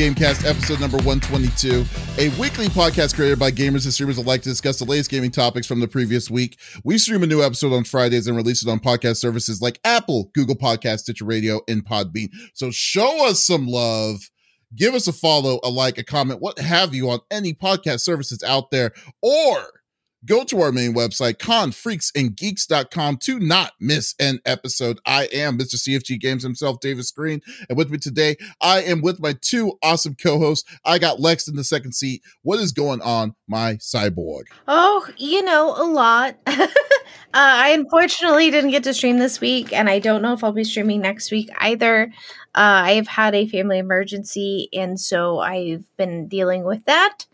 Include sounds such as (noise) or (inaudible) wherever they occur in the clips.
Gamecast, episode number 122, a weekly podcast created by gamers and streamers alike to discuss the latest gaming topics from the previous week. We stream a new episode on Fridays and release it on podcast services like Apple, Google Podcast, Stitcher Radio, and Podbean. So show us some love. Give us a follow, a like, a comment, what have you on any podcast services out there, or Go to our main website, confreaksandgeeks.com, to not miss an episode. I am Mr. CFG Games himself, Davis Green. And with me today, I am with my two awesome co hosts. I got Lex in the second seat. What is going on, my cyborg? Oh, you know, a lot. (laughs) uh, I unfortunately didn't get to stream this week, and I don't know if I'll be streaming next week either. Uh, I've had a family emergency, and so I've been dealing with that.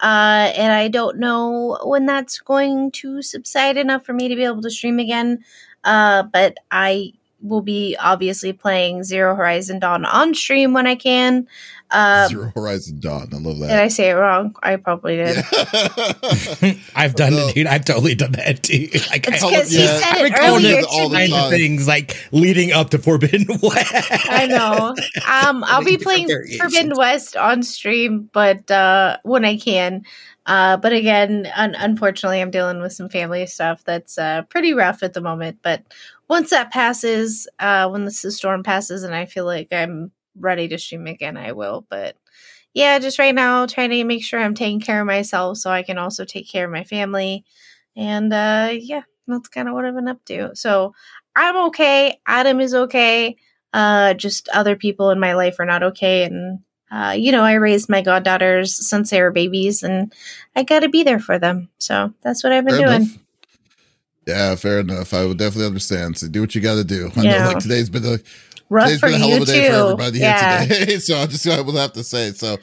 Uh, and I don't know when that's going to subside enough for me to be able to stream again. Uh, but I will be obviously playing Zero Horizon Dawn on stream when I can. Uh, Zero Horizon Dawn. I love that. Did I say it wrong? I probably did. Yeah. (laughs) I've done it, dude. I've totally done that too. (laughs) Like, it's because he yeah. said it earlier all the time. things like leading up to Forbidden (laughs) West. I know. Um, I'll be playing Forbidden West on stream, but uh, when I can. Uh, but again, un- unfortunately, I'm dealing with some family stuff that's uh, pretty rough at the moment. But once that passes, uh, when this storm passes, and I feel like I'm ready to stream again, I will. But yeah, just right now, trying to make sure I'm taking care of myself so I can also take care of my family. And uh, yeah, that's kind of what I've been up to. So I'm okay. Adam is okay. Uh, just other people in my life are not okay. And, uh, you know, I raised my goddaughters since they were babies and I got to be there for them. So that's what I've been Fair doing. Enough. Yeah, fair enough. I would definitely understand. So do what you got to do. I yeah. know like today's been a rough today's for been a hell of a day too. for everybody yeah. here today. (laughs) So I just I will have to say. So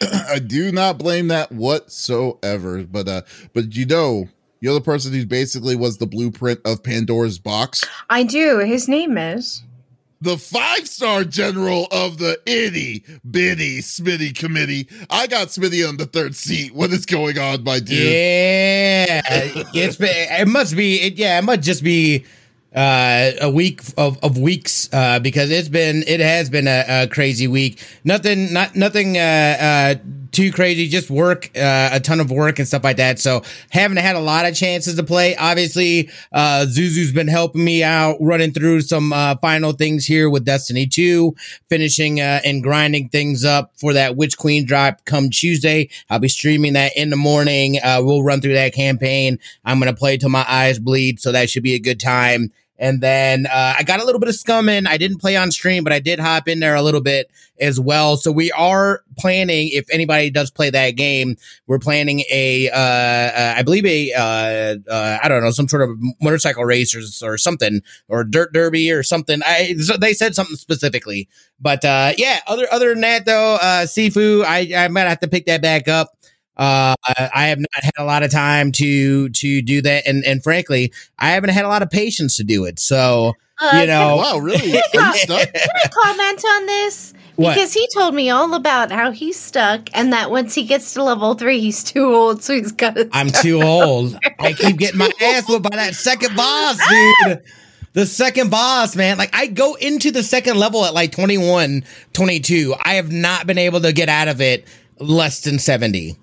(clears throat) I do not blame that whatsoever. But uh, but you know, you're the person who basically was the blueprint of Pandora's box. I do. His name is the five star general of the itty bitty Smitty committee. I got Smitty on the third seat. What is going on, my dude? Yeah, (laughs) it's it must be it, yeah, it must just be uh, a week of, of weeks uh, because it's been it has been a, a crazy week. Nothing not nothing uh, uh too crazy, just work uh, a ton of work and stuff like that. So haven't had a lot of chances to play. Obviously, uh, Zuzu's been helping me out, running through some uh, final things here with Destiny Two, finishing uh, and grinding things up for that Witch Queen drop come Tuesday. I'll be streaming that in the morning. Uh, we'll run through that campaign. I'm gonna play till my eyes bleed, so that should be a good time. And then uh, I got a little bit of scumming. I didn't play on stream, but I did hop in there a little bit as well. So we are planning, if anybody does play that game, we're planning a, uh, uh, I believe a, uh, uh, I don't know, some sort of motorcycle racers or something, or dirt derby or something. I they said something specifically, but uh, yeah. Other other than that though, Sifu, I I might have to pick that back up. Uh, I have not had a lot of time to to do that, and and frankly, I haven't had a lot of patience to do it. So uh, you know, wow, really? Can I, can I comment on this? What? Because he told me all about how he's stuck, and that once he gets to level three, he's too old, so he's got to. (laughs) I'm too old. (laughs) I keep getting my ass whooped by that second boss, dude. the second boss, man. Like I go into the second level at like 21, 22. I have not been able to get out of it less than 70.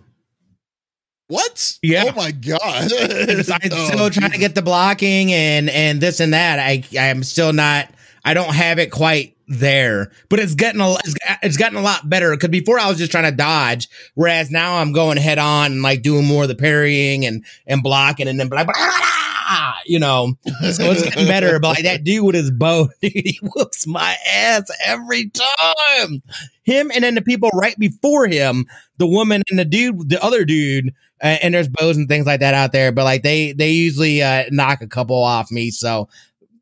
What? Yeah. Oh my god. I'm (laughs) oh, still trying to get the blocking and and this and that. I I'm still not. I don't have it quite there, but it's getting a it's, it's gotten a lot better because before I was just trying to dodge, whereas now I'm going head on and like doing more of the parrying and and blocking and then like you know, so it's getting better. But like that dude with his bow, (laughs) dude, he whoops my ass every time. Him and then the people right before him, the woman and the dude, the other dude, and there's bows and things like that out there. But like they they usually uh, knock a couple off me, so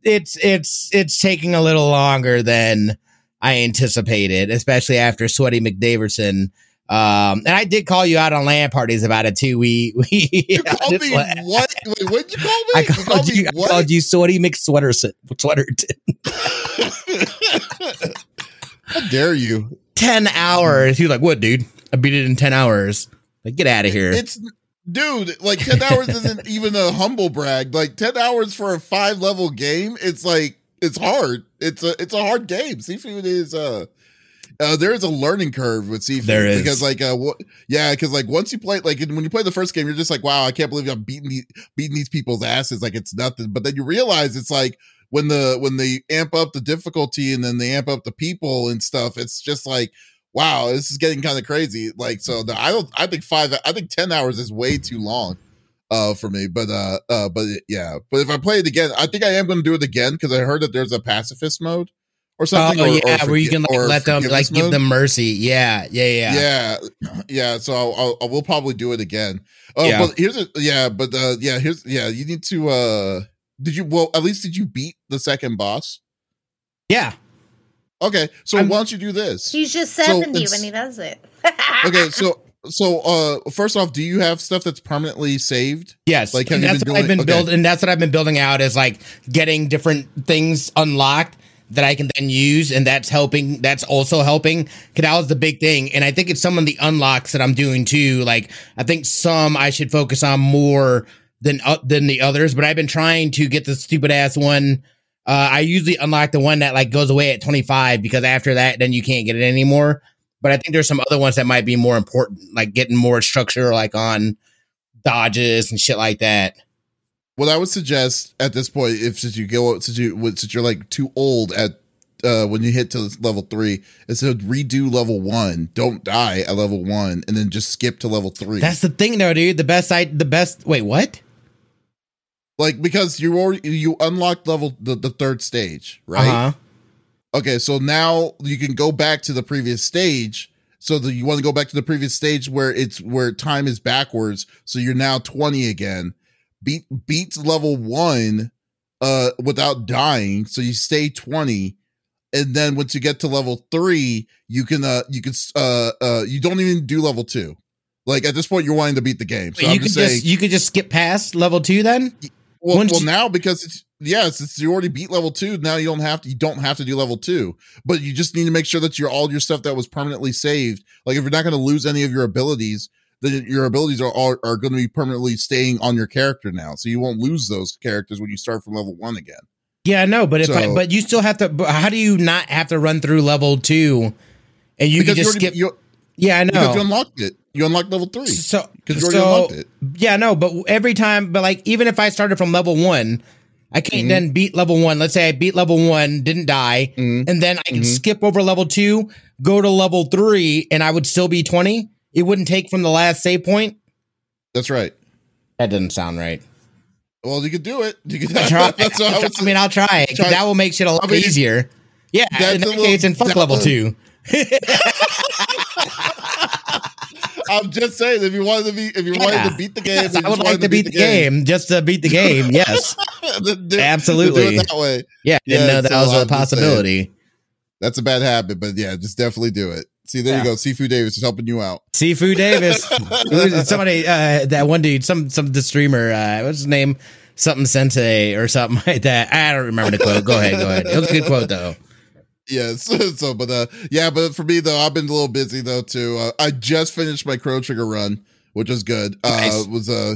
it's it's it's taking a little longer than I anticipated, especially after Sweaty McDaverson um, and I did call you out on land parties about it too. We, (laughs) we you called me what? Wait, what did you call me? I called, you, called you, I called you Sweaty McSweaterson. Sweaterton. (laughs) How dare you? 10 hours. He was like, what, dude? I beat it in 10 hours. Like, get out of here. It's, dude, like 10 hours isn't (laughs) even a humble brag. Like, 10 hours for a five level game, it's like, it's hard. It's a, it's a hard game. Sifu is, uh, uh, there is a learning curve with Sifu. There is because like uh, wh- yeah, because like once you play like when you play the first game, you're just like, wow, I can't believe I'm beating these beating these people's asses like it's nothing. But then you realize it's like when the when they amp up the difficulty and then they amp up the people and stuff, it's just like wow, this is getting kind of crazy. Like so, the, I don't. I think five. I think ten hours is way too long uh for me but uh uh but yeah but if i play it again i think i am going to do it again because i heard that there's a pacifist mode or something oh or, yeah or where you can like, let them like mode. give them mercy yeah yeah yeah yeah yeah so I'll, I'll, I will probably do it again oh Yeah. but here's a yeah but uh yeah here's yeah you need to uh did you well at least did you beat the second boss yeah okay so I'm- why don't you do this He's just So 70 it's- when he does it. (laughs) okay so (laughs) so uh first off do you have stuff that's permanently saved Yes, Like, have and you that's been what I've been okay. building, and that's what I've been building out is like getting different things unlocked that I can then use, and that's helping. That's also helping. That was the big thing, and I think it's some of the unlocks that I'm doing too. Like I think some I should focus on more than uh, than the others, but I've been trying to get the stupid ass one. Uh, I usually unlock the one that like goes away at 25 because after that, then you can't get it anymore. But I think there's some other ones that might be more important, like getting more structure, like on dodges and shit like that. What I would suggest at this point, if since you go since you since you're like too old at uh when you hit to level three, is to redo level one. Don't die at level one, and then just skip to level three. That's the thing, though, dude. The best side, the best. Wait, what? like because you already you unlocked level the, the third stage, right? Uh-huh. Okay, so now you can go back to the previous stage. So that you want to go back to the previous stage where it's where time is backwards. So you're now 20 again. Beat beats level one uh without dying. So you stay 20. And then once you get to level three, you can uh you can uh uh you don't even do level two. Like at this point, you're wanting to beat the game. So you I'm could just just you could just skip past level two then. well, Once well you- now because it's yes, it's you already beat level two. Now you don't have to you don't have to do level two, but you just need to make sure that you're all your stuff that was permanently saved. Like if you're not going to lose any of your abilities, then your abilities are are, are going to be permanently staying on your character now, so you won't lose those characters when you start from level one again. Yeah, no, but if I, but you still have to. but How do you not have to run through level two? And you can just already skip. yeah, I know. because you unlocked it. You unlocked level three So because you already so unlocked it. yeah, no, but every time, but like even if I started from level one, I can't Mhm. then beat level one. Let's say I beat level one, didn't die, Mhm. and then I can Mhm. skip over level two, go to level three, and I would still be twenty. It wouldn't take from the last save point. That's right. That doesn't sound right. Well, you could do it. You could. Try. (laughs) That's what I I, mean, I'll try it. Try- that will make shit a lot I mean, easier. Yeah, in that little- case, and fuck level two. (laughs) I'm just saying, if you wanted to be, if you wanted to beat the game, Yes, I would like wanted to beat the game. just to beat the game. (laughs) Yes, do- Absolutely. that way. yeah, didn't Yeah, know that so was I'm a possibility. That's a bad habit, but yeah, just definitely do it. See, there Yeah. you go. Seafood Davis is helping you out. Seafood Davis. (laughs) Who is it? Somebody, uh, that one dude, some some the streamer, uh, what's his name? Something Sensei or something (laughs) like that. I don't remember the quote. Go ahead, go ahead. It was a good quote though. Yes. (laughs) So, but uh, yeah, but for me though, I've been a little busy though too. Uh, I just finished my Chrono Trigger run, which is good. Uh, Nice. was uh,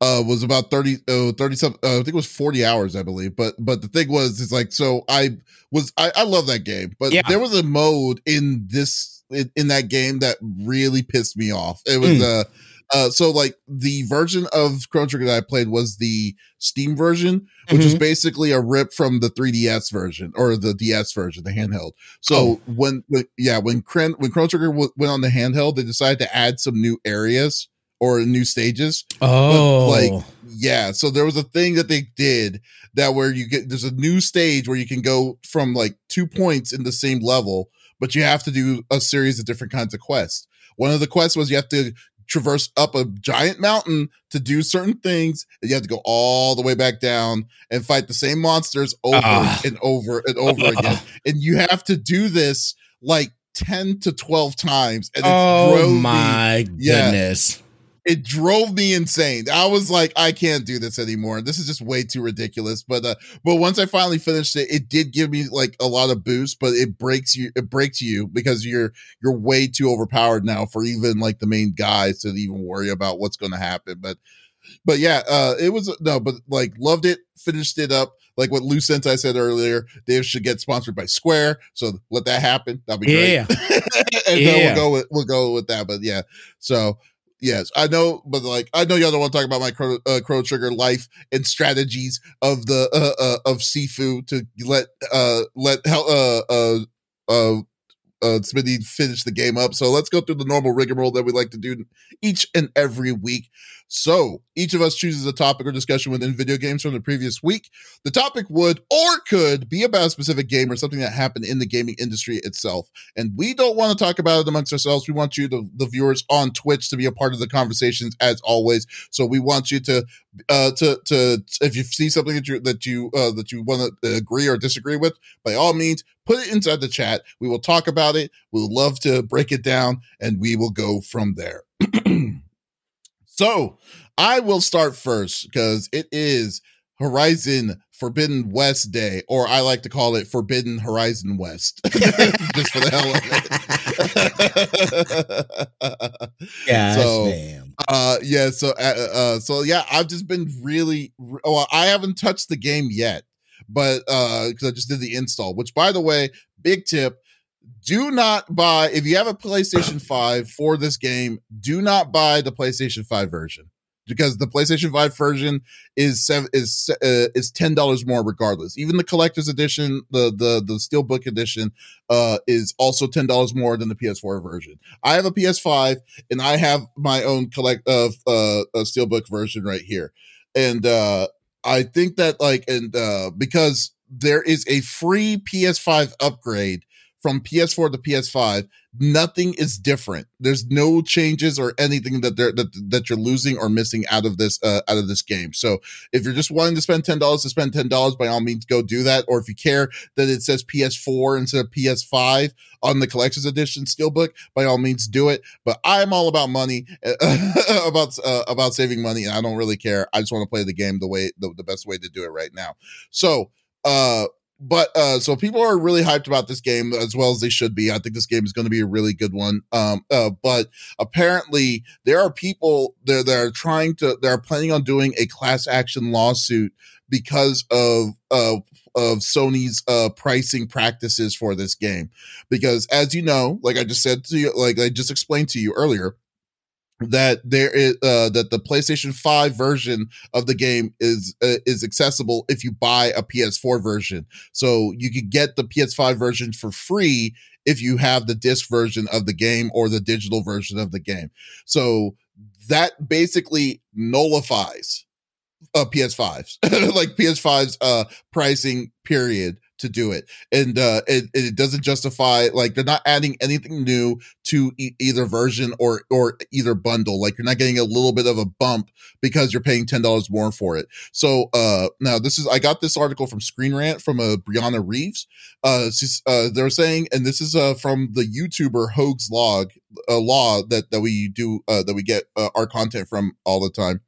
uh, was about 30, uh, 30 some, uh, I think it was 40 hours, I believe. But, but the thing was, it's like, so I was, I, I love that game, but Yeah. there was a mode in this, in, in that game that really pissed me off. It was, Mm. uh, uh, so like the version of Chrono Trigger that I played was the Steam version, which is Mhm. basically a rip from the 3DS version or the DS version, the handheld. So Oh. when, when yeah, when Cren, when Chrono Trigger w- went on the handheld, they decided to add some new areas or new stages. Oh, like, Yeah, so there was a thing that they did that where you get there's a new stage where you can go from like two points in the same level, but you have to do a series of different kinds of quests. One of the quests was you have to traverse up a giant mountain to do certain things, and you have to go all the way back down and fight the same monsters over Ah. and over and over again. (laughs) And you have to do this like 10 to 12 times. And oh my yeah. goodness. It drove me insane. I was like, I can't do this anymore. This is just way too ridiculous. But uh, but once I finally finished it, it did give me like a lot of boost, but it breaks you it breaks you because you're you're way too overpowered now for even like the main guys to even worry about what's gonna happen. But but yeah, uh it was no, but like loved it, finished it up. like what Lou I said earlier, they should get sponsored by Square. So let that happen. That'll be great. Yeah. (laughs) and yeah. then we'll go with we'll go with that. But yeah, so yes, I know, but like I know y'all don't want to talk about my Chrono, uh, Chrono Trigger life and strategies of the uh, uh of Sifu to let uh let uh uh uh uh, Smitty finish the game up. So let's go through the normal rigmarole that we like to do each and every week. So each of us chooses a topic or discussion within video games from the previous week. The topic would or could be about a specific game or something that happened in the gaming industry itself. And we don't want to talk about it amongst ourselves. We want you, the, viewers on Twitch, to be a part of the conversations as always. So we want you to, uh, to, to, if you see something that you, that you, uh, that you want to agree or disagree with, by all means, put it inside the chat. We will talk about it. We would love to break it down and we will go from there. (clears throat) so I will start first because it is Horizon Forbidden West Day, or I like to call it Forbidden Horizon West, (laughs) just for the hell of it. (laughs) yeah. So, damn. uh, yeah. So, uh, uh, so yeah, I've just been really. Well, I haven't touched the game yet but uh because I just did the install, which by the way, big tip. Do not buy if you have a PlayStation 5 for this game, do not buy the PlayStation 5 version because the PlayStation 5 version is seven is uh, is ten dollars more regardless. Even the collector's edition, the the the steelbook edition, uh, is also ten dollars more than the PS4 version. I have a PS5 and I have my own collect of uh, a steelbook version right here, and uh, I think that like and uh because there is a free PS5 upgrade from PS4 to PS5, nothing is different. There's no changes or anything that they're that, that you're losing or missing out of this uh, out of this game. So if you're just wanting to spend ten dollars to spend ten dollars, by all means go do that. Or if you care that it says PS4 instead of PS5 on the collector's edition steelbook, by all means do it. But I'm all about money, (laughs) about uh, about saving money, and I don't really care. I just want to play the game the way the, the best way to do it right now. So uh but uh so people are really hyped about this game as well as they should be. I think this game is going to be a really good one um uh but apparently there are people there that are trying to they're planning on doing a class action lawsuit because of uh of Sony's uh pricing practices for this game. Because as you know like I just said to you like I just explained to you earlier that there is uh, that the PlayStation 5 version of the game is uh, is accessible if you buy a PS4 version. So you could get the PS5 version for free if you have the disc version of the game or the digital version of the game. So that basically nullifies uh PS5s (laughs) like PS5's uh pricing period to do it. And uh it, it doesn't justify like they're not adding anything new to e- either version or or either bundle. Like you're not getting a little bit of a bump because you're paying ten dollars more for it. So uh now this is i got this article from screen rant from uh brianna reeves. Uh, uh they're saying and this is uh from the youtuber Hoeg's log uh, law that that we do uh that we get uh, our content from all the time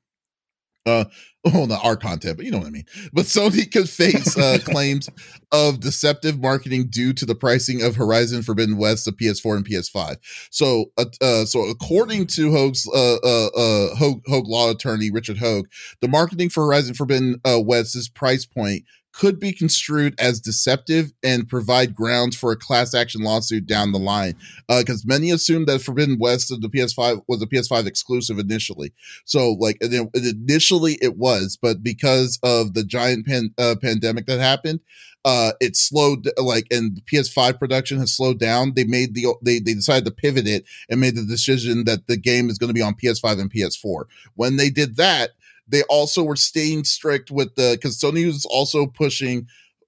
uh (laughs) well not our content but you know what i mean. But sony could face uh (laughs) claims of deceptive marketing due to the pricing of horizon forbidden west the ps4 and ps5 so uh, uh so according to Hoeg's uh uh, uh Hoeg, Hoeg law attorney richard Hoeg the marketing for horizon forbidden uh west's price point could be construed as deceptive and provide grounds for a class action lawsuit down the line. Because uh, many assumed that Forbidden West of the PS5 was a PS5 exclusive initially. So, like, initially it was, but because of the giant pan, uh, pandemic that happened, uh, it slowed like and PS5 production has slowed down. They made the they they decided to pivot it and made the decision that the game is going to be on PS5 and PS4. When they did that, they also were staying strict with the because Sony was also pushing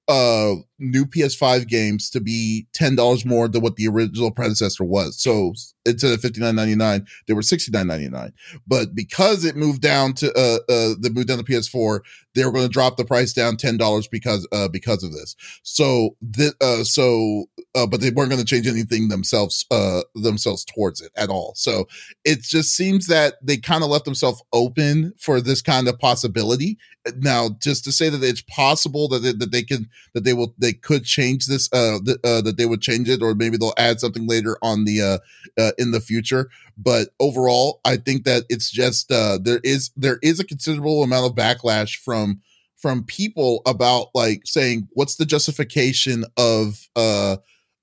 uh new PS5 games to be ten dollars more than what the original predecessor was. So instead of fifty nine ninety nine, they were sixty nine ninety nine. But because it moved down to uh uh they moved down to PS4, they were going to drop the price down ten dollars because uh because of this. So the uh so uh but they weren't going to change anything themselves uh themselves towards it at all. So it just seems that they kind of left themselves open for this kind of possibility. Now, just to say that it's possible that they, that they can that they will they they could change this uh, th- uh, that they would change it or maybe they'll add something later on the uh, uh in the future but overall i think that it's just uh there is there is a considerable amount of backlash from from people about like saying what's the justification of uh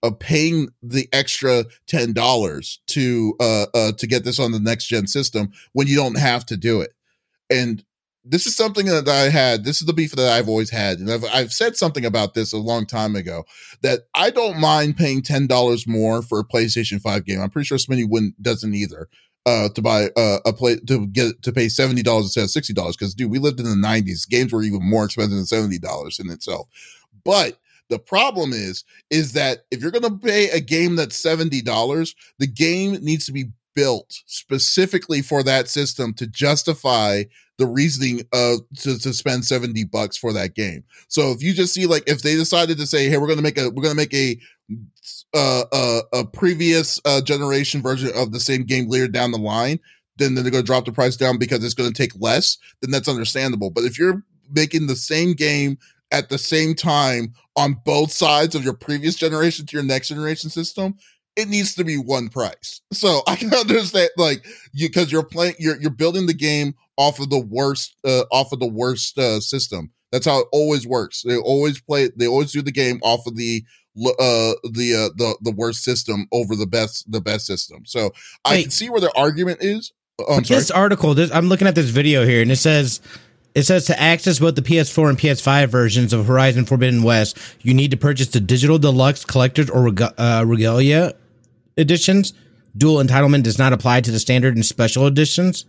of paying the extra ten dollars to uh uh to get this on the next gen system when you don't have to do it. And this is something that I had. This is the beef that I've always had, and I've I've said something about this a long time ago that I don't mind paying ten dollars more for a PlayStation Five game. I'm pretty sure Smitty wouldn't doesn't either. Uh, to buy uh, a play to get to pay seventy dollars instead of sixty dollars because dude, we lived in the '90s. Games were even more expensive than seventy dollars in itself. But the problem is, is that if you're going to pay a game that's seventy dollars, the game needs to be built specifically for that system to justify the reasoning uh to, to spend 70 bucks for that game. So if you just see like if they decided to say hey we're gonna make a we're gonna make a uh, uh a previous uh generation version of the same game later down the line then they're gonna drop the price down because it's gonna take less then that's understandable. But if you're making the same game at the same time on both sides of your previous generation to your next generation system it needs to be one price. So (laughs) I can understand like you because you're playing you're you're building the game off of the worst uh, off of the worst uh, system. That's how it always works. They always play they always do the game off of the uh the uh the the worst system over the best the best system. So I can see where the argument is. Oh, this article, this, I'm looking at this video here, and it says it says to access both the PS4 and PS5 versions of Horizon Forbidden West, you need to purchase the digital deluxe collectors or uh, regalia editions. Dual entitlement does not apply to the standard and special editions.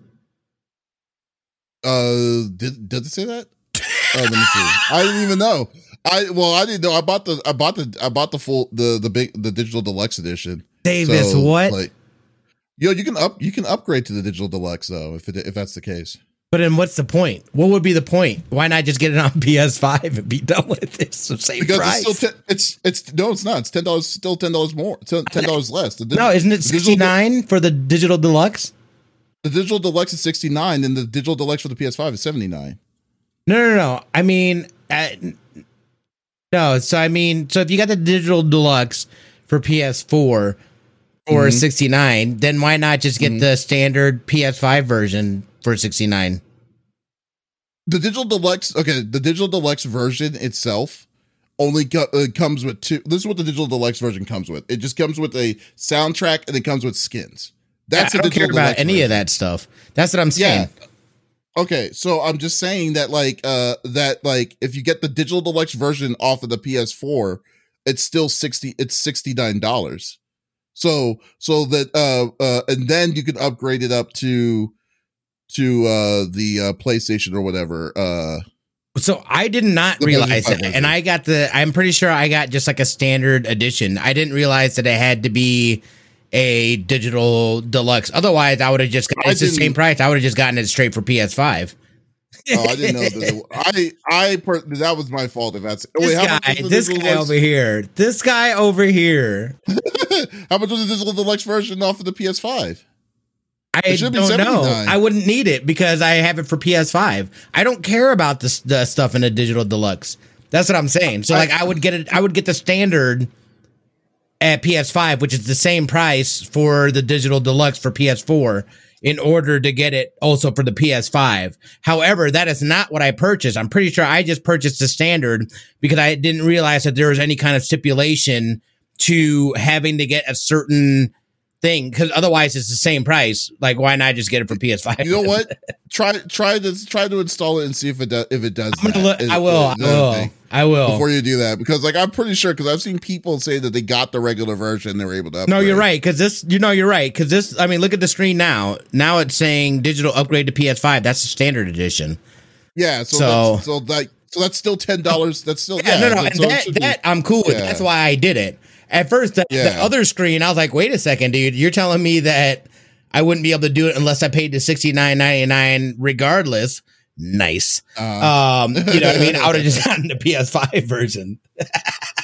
Uh, did did it say that? oh, let me see. I didn't even know. I well, I didn't know. I bought the I bought the I bought the full the the big the digital deluxe edition. Davis, so, what? Like, yo, you can up you can upgrade to the digital deluxe though if it if that's the case. But then what's the point? What would be the point? Why not just get it on (laughs) PS5 and be done with it? So same because price. It's, still ten, it's it's no, it's not. It's ten dollars. Still ten dollars more. Ten dollars less. The, no, isn't it sixty nine for the digital deluxe? The digital deluxe is sixty nine, and the digital deluxe for the PS5 is seventy nine. No, no, no. I mean, no. So I mean, so if you got the digital deluxe for PS4 for mm-hmm. 69, then why not just get mm-hmm. the standard PS5 version for 69. The digital deluxe, okay, the digital deluxe version itself only co- uh, comes with two. This is what the digital deluxe version comes with. It just comes with a soundtrack and it comes with skins. That's yeah, I don't care about any version. of that stuff. That's what I'm saying. Yeah. Okay, so I'm just saying that like uh that like if you get the digital deluxe version off of the PS4, it's still 60 it's $69. So so that uh uh and then you can upgrade it up to to uh the uh PlayStation or whatever. Uh so I did not realize that, and I got the. I'm pretty sure I got just like a standard edition. I didn't realize that it had to be a digital deluxe. Otherwise, I would have just. Got, it's the same price. I would have just gotten it straight for PS5. Oh, I didn't know that. I I per, that was my fault. If that's this wait, guy, this guy over here, this guy over here. (laughs) how much was the digital deluxe version off of the PS5? I don't know. I wouldn't need it because I have it for PS5. I don't care about the, the stuff in the digital deluxe. That's what I'm saying. So like I would get it I would get the standard at PS5, which is the same price for the digital deluxe for PS4 in order to get it also for the PS5. However, that is not what I purchased. I'm pretty sure I just purchased the standard because I didn't realize that there was any kind of stipulation to having to get a certain thing because otherwise it's the same price. Like, why not just get it for PS5? You know what? (laughs) try try to try to install it and see if it does if it does. Look, I will. I will. I will. Before you do that, because like I'm pretty sure because I've seen people say that they got the regular version, they were able to. Upgrade. No, you're right. Because this, you know, you're right. Because this, I mean, look at the screen now. Now it's saying digital upgrade to PS5. That's the standard edition. Yeah. So so, so like so that's still ten dollars. That's still yeah. yeah no, no. So that, that I'm cool with. Yeah. That's why I did it. At first, the, yeah. the other screen, I was like, wait a second, dude. You're telling me that I wouldn't be able to do it unless I paid the sixty nine ninety nine regardless. Nice. Uh, um, you know what I mean? I would have (laughs) just gotten the PS5 version.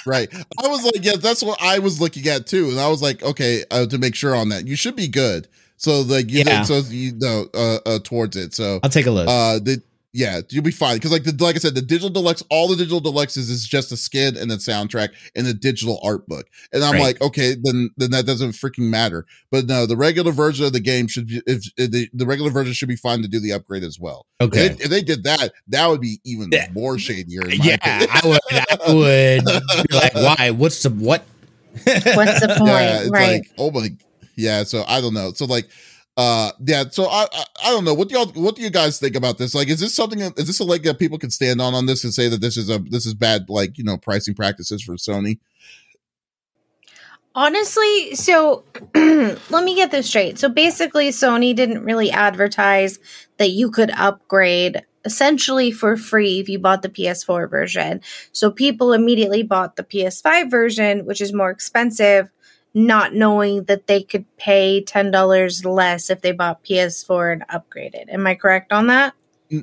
right. I was like, yeah, that's what I was looking at too, and I was like, okay, uh, to make sure on that, you should be good. So like, you yeah. so you know, uh, uh, towards it. So I'll take a look. Uh, the yeah, you'll be fine because like the like I said, the digital deluxe, all the digital deluxes is just a skin and the soundtrack and the digital art book. And I'm right. like, okay, then then that doesn't freaking matter. But no, the regular version of the game should be if, if the, the regular version should be fine to do the upgrade as well. Okay, if, if they did that, that would be even yeah. more shadier. yeah, I would, I would be like, why? What's the what? What's the (laughs) point? Yeah, right. Like, oh my, yeah. So I don't know. So like uh yeah so I, I, I don't know. What do y'all what do you guys think about this? Like is this something is this a leg that people can stand on on this and say that this is a this is bad like you know pricing practices for sony? Honestly so (clears throat) let me get this straight. So basically sony didn't really advertise that you could upgrade essentially for free if you bought the ps4 version. So people immediately bought the ps5 version which is more expensive not knowing that they could pay $10 less if they bought PS4 and upgraded. Am I correct on that?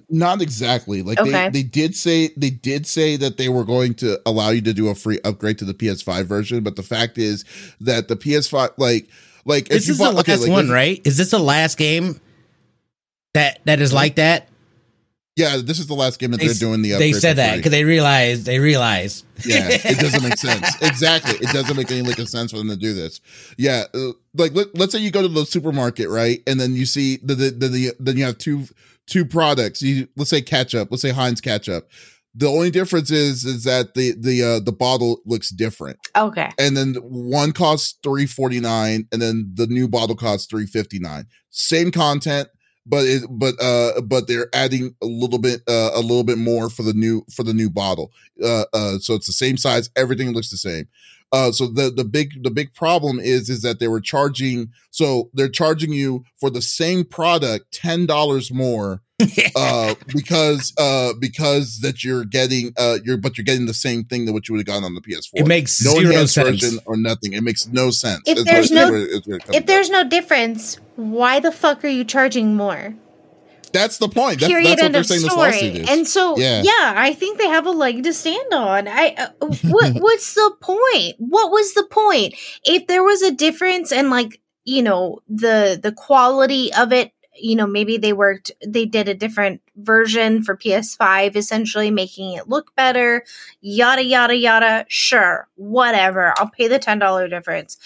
not exactly. Like okay. they, they did say they did say that they were going to allow you to do a free upgrade to the PS5 version, but the fact is that the PS5 like like this is bought, the last okay, like, one, right? Is this the last game that that is like that? Yeah, this is the last game that they, are doing the. Other. They said that because they realized they realized. Yeah, it (laughs) doesn't make sense. exactly, it doesn't make any like a sense for them to do this. Yeah, uh, like let, us say you go to the supermarket, right, and then you see the the, the, the then you have two two products. You let's say ketchup. Let's say Heinz ketchup. The only difference is is that the the uh, the bottle looks different. Okay. And then one costs three forty nine, and then the new bottle costs three fifty nine. Same content, but it, but uh but they're adding a little bit uh, a little bit more for the new for the new bottle uh uh so it's the same size everything looks the same uh so the the big the big problem is is that they were charging so they're charging you for the same product ten dollars more (laughs) uh because uh because that you're getting uh you're but you're getting the same thing that what you would have gotten on the PS4. It makes no zero sense or nothing. It makes no sense. If it's there's no if there's no difference, why the fuck are you charging more? That's the point. That's, Period. That's what they're saying story. this lawsuit is. And so, yeah. yeah, I think they have a leg to stand on. I uh, what (laughs) what's the point? What was the point? If there was a difference and like you know the the quality of it you know, maybe they worked, they did a different version for PS5, essentially making it look better, yada, yada, yada. Sure, whatever. I'll pay the $10 difference.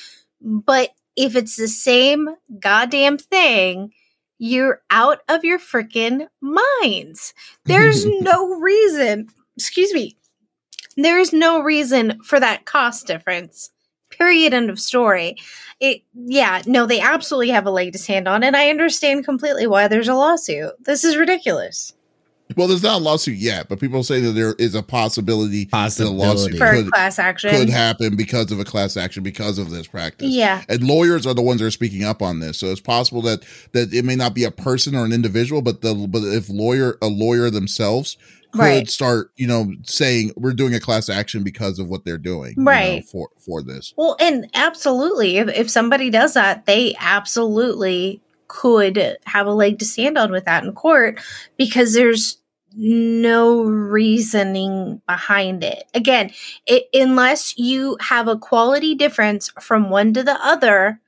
But if it's the same goddamn thing, you're out of your freaking minds. There's (laughs) no reason, excuse me, there's no reason for that cost difference. Period. End of story it yeah no they absolutely have a leg to stand on and i understand completely why there's a lawsuit this is ridiculous well there's not a lawsuit yet but people say that there is a possibility, possibility. that a lawsuit for could, class action could happen because of a class action because of this practice yeah and lawyers are the ones that are speaking up on this so it's possible that that it may not be a person or an individual but the but if lawyer a lawyer themselves could right. start, you know, saying we're doing a class action because of what they're doing, right? You know, for for this. Well, and absolutely, if if somebody does that, they absolutely could have a leg to stand on with that in court because there's no reasoning behind it. Again, it, unless you have a quality difference from one to the other,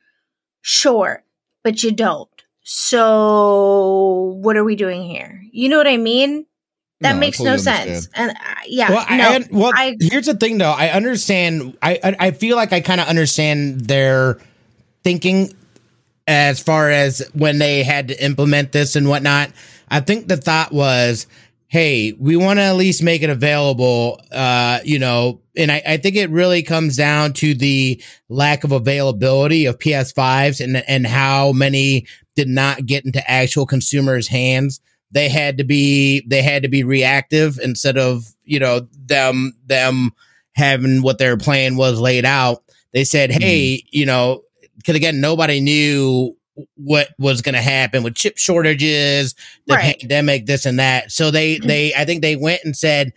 sure, but you don't. So, what are we doing here? You know what I mean? That no, makes totally no understand. sense. And uh, yeah, well, no, I, well, I, here's the thing, though. I understand. I I, I feel like I kind of understand their thinking as far as when they had to implement this and whatnot. I think the thought was, hey, we want to at least make it available. Uh, you know, and I, I think it really comes down to the lack of availability of PS5s and and how many did not get into actual consumers' hands they had to be they had to be reactive instead of you know them them having what their plan was laid out they said hey mm. you know because again nobody knew what was going to happen with chip shortages the right. pandemic this and that so they mm. they i think they went and said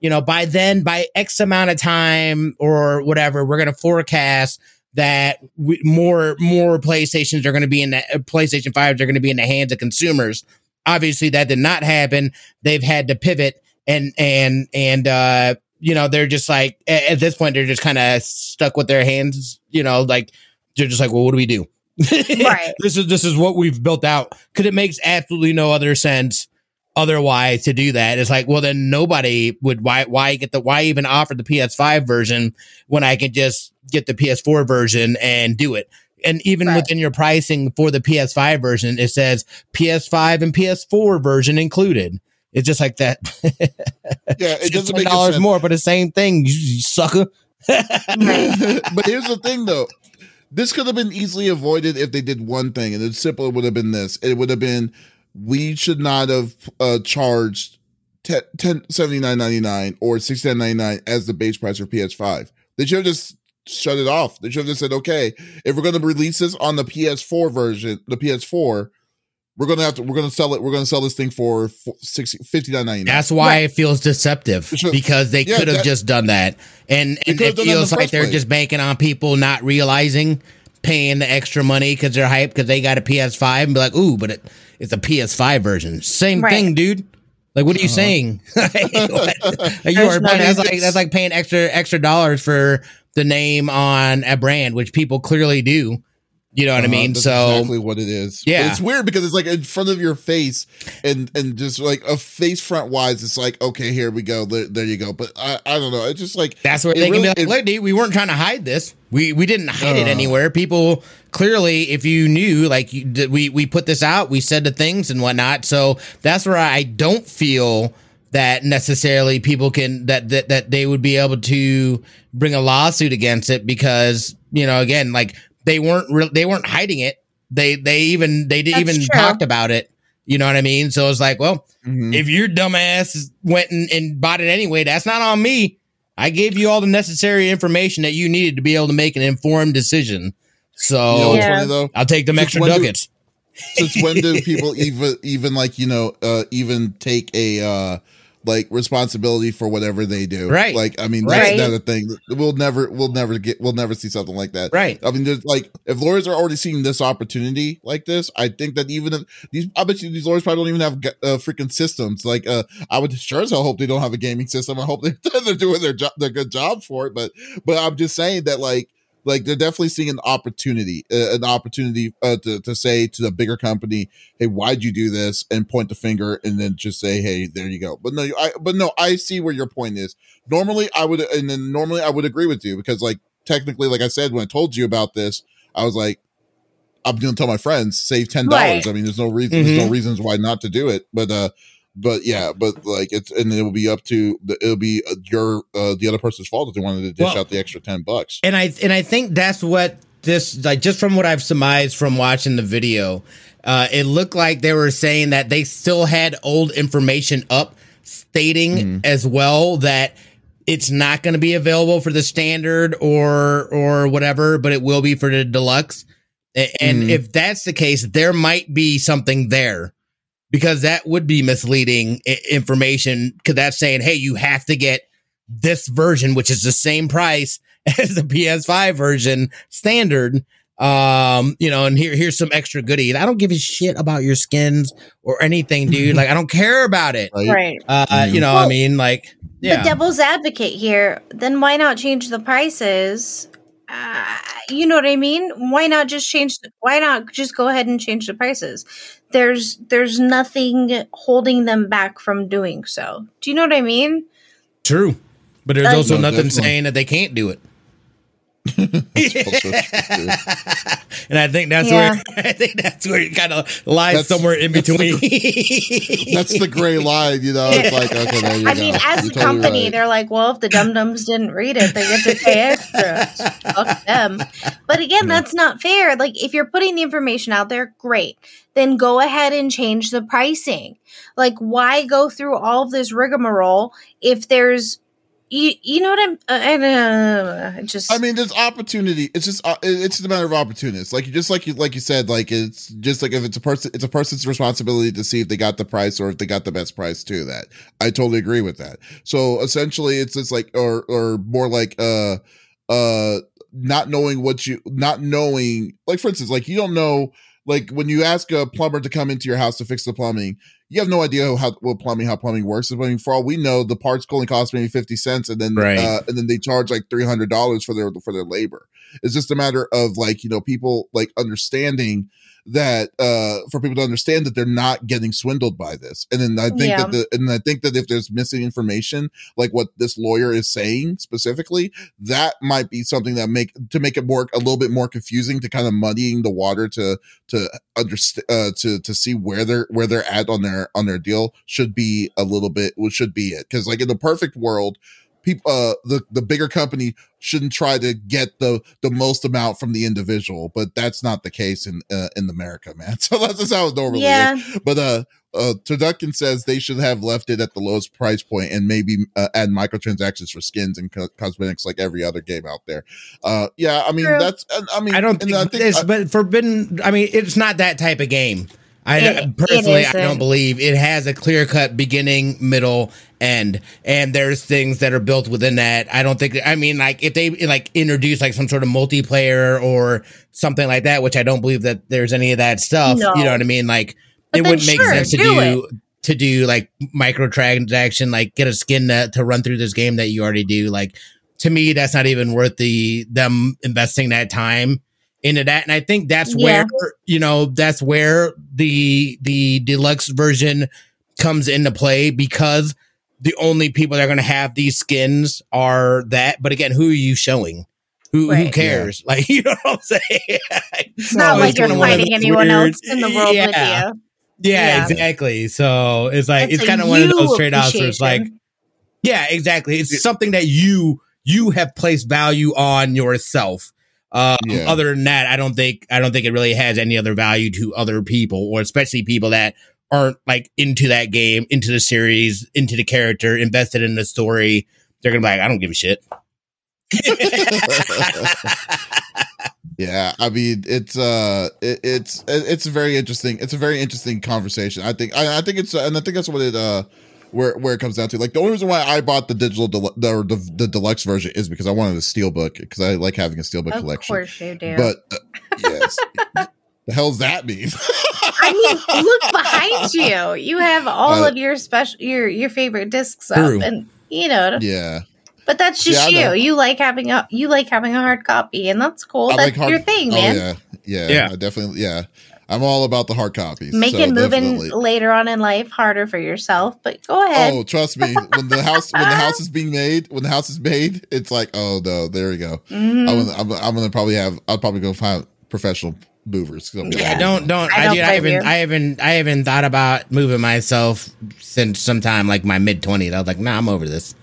you know by then by x amount of time or whatever we're going to forecast that we, more more playstations are going to be in the playstation 5s are going to be in the hands of consumers obviously that did not happen. They've had to pivot and and and uh you know they're just like at, this point they're just kind of stuck with their hands. You know, like they're just like, well, what do we do? (laughs) right. this is this is what we've built out because it makes absolutely no other sense otherwise to do that. It's like, well, then nobody would why why get the why even offer the PS5 version when I can just get the PS4 version and do it. And even right. within your pricing for the PS5 version, it says PS5 and PS4 version included. It's just like that. (laughs) yeah, it doesn't make dollars more for the same thing, you, you sucker. (laughs) but here's the thing, though. This could have been easily avoided if they did one thing, and it simply would have been this. It would have been we should not have uh, charged 10, 10 79.99 or 69.99 as the base price for PS5. They should have just shut it off. They should have just said, okay, if we're going to release this on the PS4 version, the PS4, we're gonna have to we're gonna sell it we're gonna sell this thing for 60 59 that's why right. it feels deceptive because they yeah, could have just done that. And, and it feels like they're place. just banking on people not realizing paying the extra money because they're hyped because they got a ps5 and be like ooh but it, it's a ps5 version. Same right. thing dude. Like what are you uh-huh. saying? (laughs) (laughs) You are that's like that's like paying extra extra dollars for the name on a brand which people clearly do you know what uh, I uh-huh. mean? so exactly what it is. Yeah, but it's weird because it's like in front of your face, and and just like a face front wise, it's like okay, here we go, there, there you go. But I, I don't know. It's just like that's where they really, can be like, dude, we weren't trying to hide this. We we didn't hide uh, it anywhere. People clearly, if you knew, like you, we we put this out, we said the things and whatnot. So that's where I don't feel that necessarily people can that that that they would be able to bring a lawsuit against it because you know again like they weren't re- they weren't hiding it. They they even they didn't even true. talked about it. You know what I mean? So it's like, well, mm-hmm. if your dumbass went and, and bought it anyway, that's not on me. I gave you all the necessary information that you needed to be able to make an informed decision. So you know yeah. funny, I'll take them extra nuggets. Do, since when do (laughs) people even even like you know uh even take a uh like responsibility for whatever they do. Right. Like I mean that's right. another thing. We'll never we'll never get we'll never see something like that. Right. I mean there's like if lawyers are already seeing this opportunity like this, I think that even if these I bet you these lawyers probably don't even have uh, freaking systems. Like uh I would sure as hell hope they don't have a gaming system. I hope they, (laughs) they're doing their job their good job for it. But but I'm just saying that like like they're definitely seeing an opportunity uh, an opportunity uh, to, to say to the bigger company hey why'd you do this and point the finger and then just say hey there you go but no i but no i see where your point is normally i would and then normally i would agree with you because like technically like i said when i told you about this i was like i'm gonna tell my friends save ten dollars right. i mean there's no reason mm-hmm. there's no mm-hmm. reasons why not to do it but uh but yeah, but like it's and it will be up to the, it'll be uh, your uh, the other person's fault if they wanted to dish well, out the extra ten bucks. And I and I think that's what this like just from what I've surmised from watching the video, uh, it looked like they were saying that they still had old information up, stating mm-hmm. as well that it's not going to be available for the standard or or whatever, but it will be for the deluxe. And mm-hmm. if that's the case, there might be something there because that would be misleading information because that's saying, hey, you have to get this version, which is the same price (laughs) as the PS5 version standard. Um, you know, and here here's some extra goodies. I don't give a shit about your skins or anything, dude. like I don't care about it. Right. Uh, mm-hmm. you know, well, I mean, like yeah. The devil's advocate here, then why not change the prices uh, you know what I mean? Why not just change? Why not just go ahead and change the prices? There's there's nothing holding them back from doing so. Do you know what I mean? True, but there's uh, also no, nothing saying that they can't do it. (laughs) and I think that's yeah. where (laughs) I think that's where it kind of lies that's, somewhere in between. The, that's the gray line, you know. It's (laughs) like okay, there you I go. mean, as You're a company, right. they're like, well, if the dum dums didn't read it, they get to pay extra. Fuck them. But again, yeah. that's not fair. Like, if you're putting the information out there, great. Then go ahead and change the pricing. Like, why go through all of this rigmarole if there's you, you know what I'm uh, uh, just I mean there's opportunity. It's just uh, it's just a matter of opportunities like you just like you like you said like it's just like if it's a person it's a person's responsibility to see if they got the price or if they got the best price to that. I totally agree with that. So essentially it's just like or or more like uh uh not knowing what you not knowing like for instance like you don't know like when you ask a plumber to come into your house to fix the plumbing you have no idea how what plumbing how plumbing works. I mean, for all we know, the parts only cost maybe fifty cents, and then Right. uh, and then they charge like three hundred dollars for their for their labor. It's just a matter of like you know people like understanding that uh for people to understand that they're not getting swindled by this and then i think Yeah. that the and i think that if there's missing information like what this lawyer is saying specifically that might be something that make to make it more a little bit more confusing to kind of muddying the water to to understand uh to to see where they're where they're at on their on their deal should be a little bit should be it because like in the perfect world people uh the the bigger company shouldn't try to get the the most amount from the individual but that's not the case in uh, in america man (laughs) so that's just how it normally Yeah. is but uh uh Turducken says they should have left it at the lowest price point and maybe uh, add microtransactions for skins and co- cosmetics like every other game out there uh yeah i mean True. that's uh, i mean I don't think, I it's uh, but Forbidden. I mean, it's not that type of game. I It- it personally, I don't believe it has a clear cut beginning, middle, end, and there's things that are built within that. I don't think. I mean, like if they like introduce like some sort of multiplayer or something like that, which I don't believe that there's any of that stuff. No. You know what I mean? Like But it wouldn't make sense to do do. To do like microtransaction, like get a skin to, to run through this game that you already do, like to me, that's not even worth the them investing that time into that. And I think that's Yeah. where you know that's where the the deluxe version comes into play because the only people that are going to have these skins are that. But again, who are you showing? Who who Right. cares? (laughs) Like you know what I'm saying? (laughs) It's not like you're kinda one of fighting anyone weird- else in the world yeah. with you. Yeah, Yeah. exactly. So it's like It's it's kind of one of those trade offs where it's like, yeah, exactly. It's something that you you have placed value on yourself. Um, Yeah. Other than that, I don't think I don't think it really has any other value to other people, or especially people that aren't like into that game, into the series, into the character, invested in the story. They're gonna be like, I don't give a shit. (laughs) Yeah, I mean it's uh it, it's it's very interesting. It's a very interesting conversation. I think I, I think it's and I think that's what it uh where where it comes down to. Like the only reason why I bought the digital del- the, the the deluxe version is because I wanted a steelbook because I like having a steelbook Of collection. course you do. But uh, yes, (laughs) the hell's that mean? (laughs) I mean, look behind you. You have all Uh, of your special your your favorite discs up, True. and you know. yeah, But that's just I know. you. You like having a you like having a hard copy, and that's cool. I that's like hard- your thing, oh man. yeah, yeah, Yeah. I definitely yeah. I'm all about the hard copies. Making so moving definitely. later on in life harder for yourself, but go ahead. Oh, trust me. When the house when the house (laughs) is being made, when the house is made, it's like, oh no, there we go. Mhm. I'm, gonna, I'm, I'm gonna probably have. I'll probably go find professional movers. 'cause I'll be Yeah. like, don't don't I I, don't dude, I blame haven't you. I haven't I haven't thought about moving myself since sometime like my mid twenties. I was like, nah, I'm over this.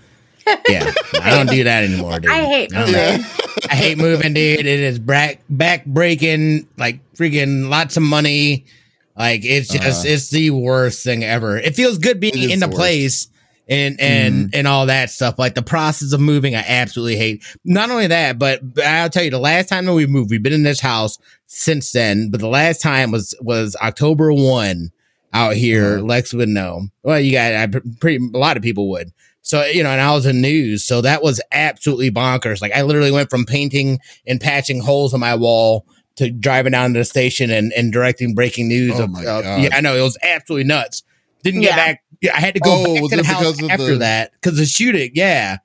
Yeah, I don't do that anymore, dude. I hate don't- moving. Yeah. I hate moving, dude. It is back back breaking, like freaking lots of money. Like it's just Uh-huh. it's the worst thing ever. It feels good being in the the place and and and all that stuff. Like the process of moving, I absolutely hate. Not only that, but I'll tell you, the last time that we moved, we've been in this house since then. But the last time was was October one out here. Uh-huh. Lex would know. Well, you got I pretty a lot of people would. So you know, and I was in news, so that was absolutely bonkers. Like I literally went from painting and patching holes in my wall to driving down to the station and, and directing breaking news. Oh of, my of- God. yeah, I know it was absolutely nuts. Didn't get back. Yeah, I had to go Oh, back was to the it house because of after the- that because the shooting. Yeah,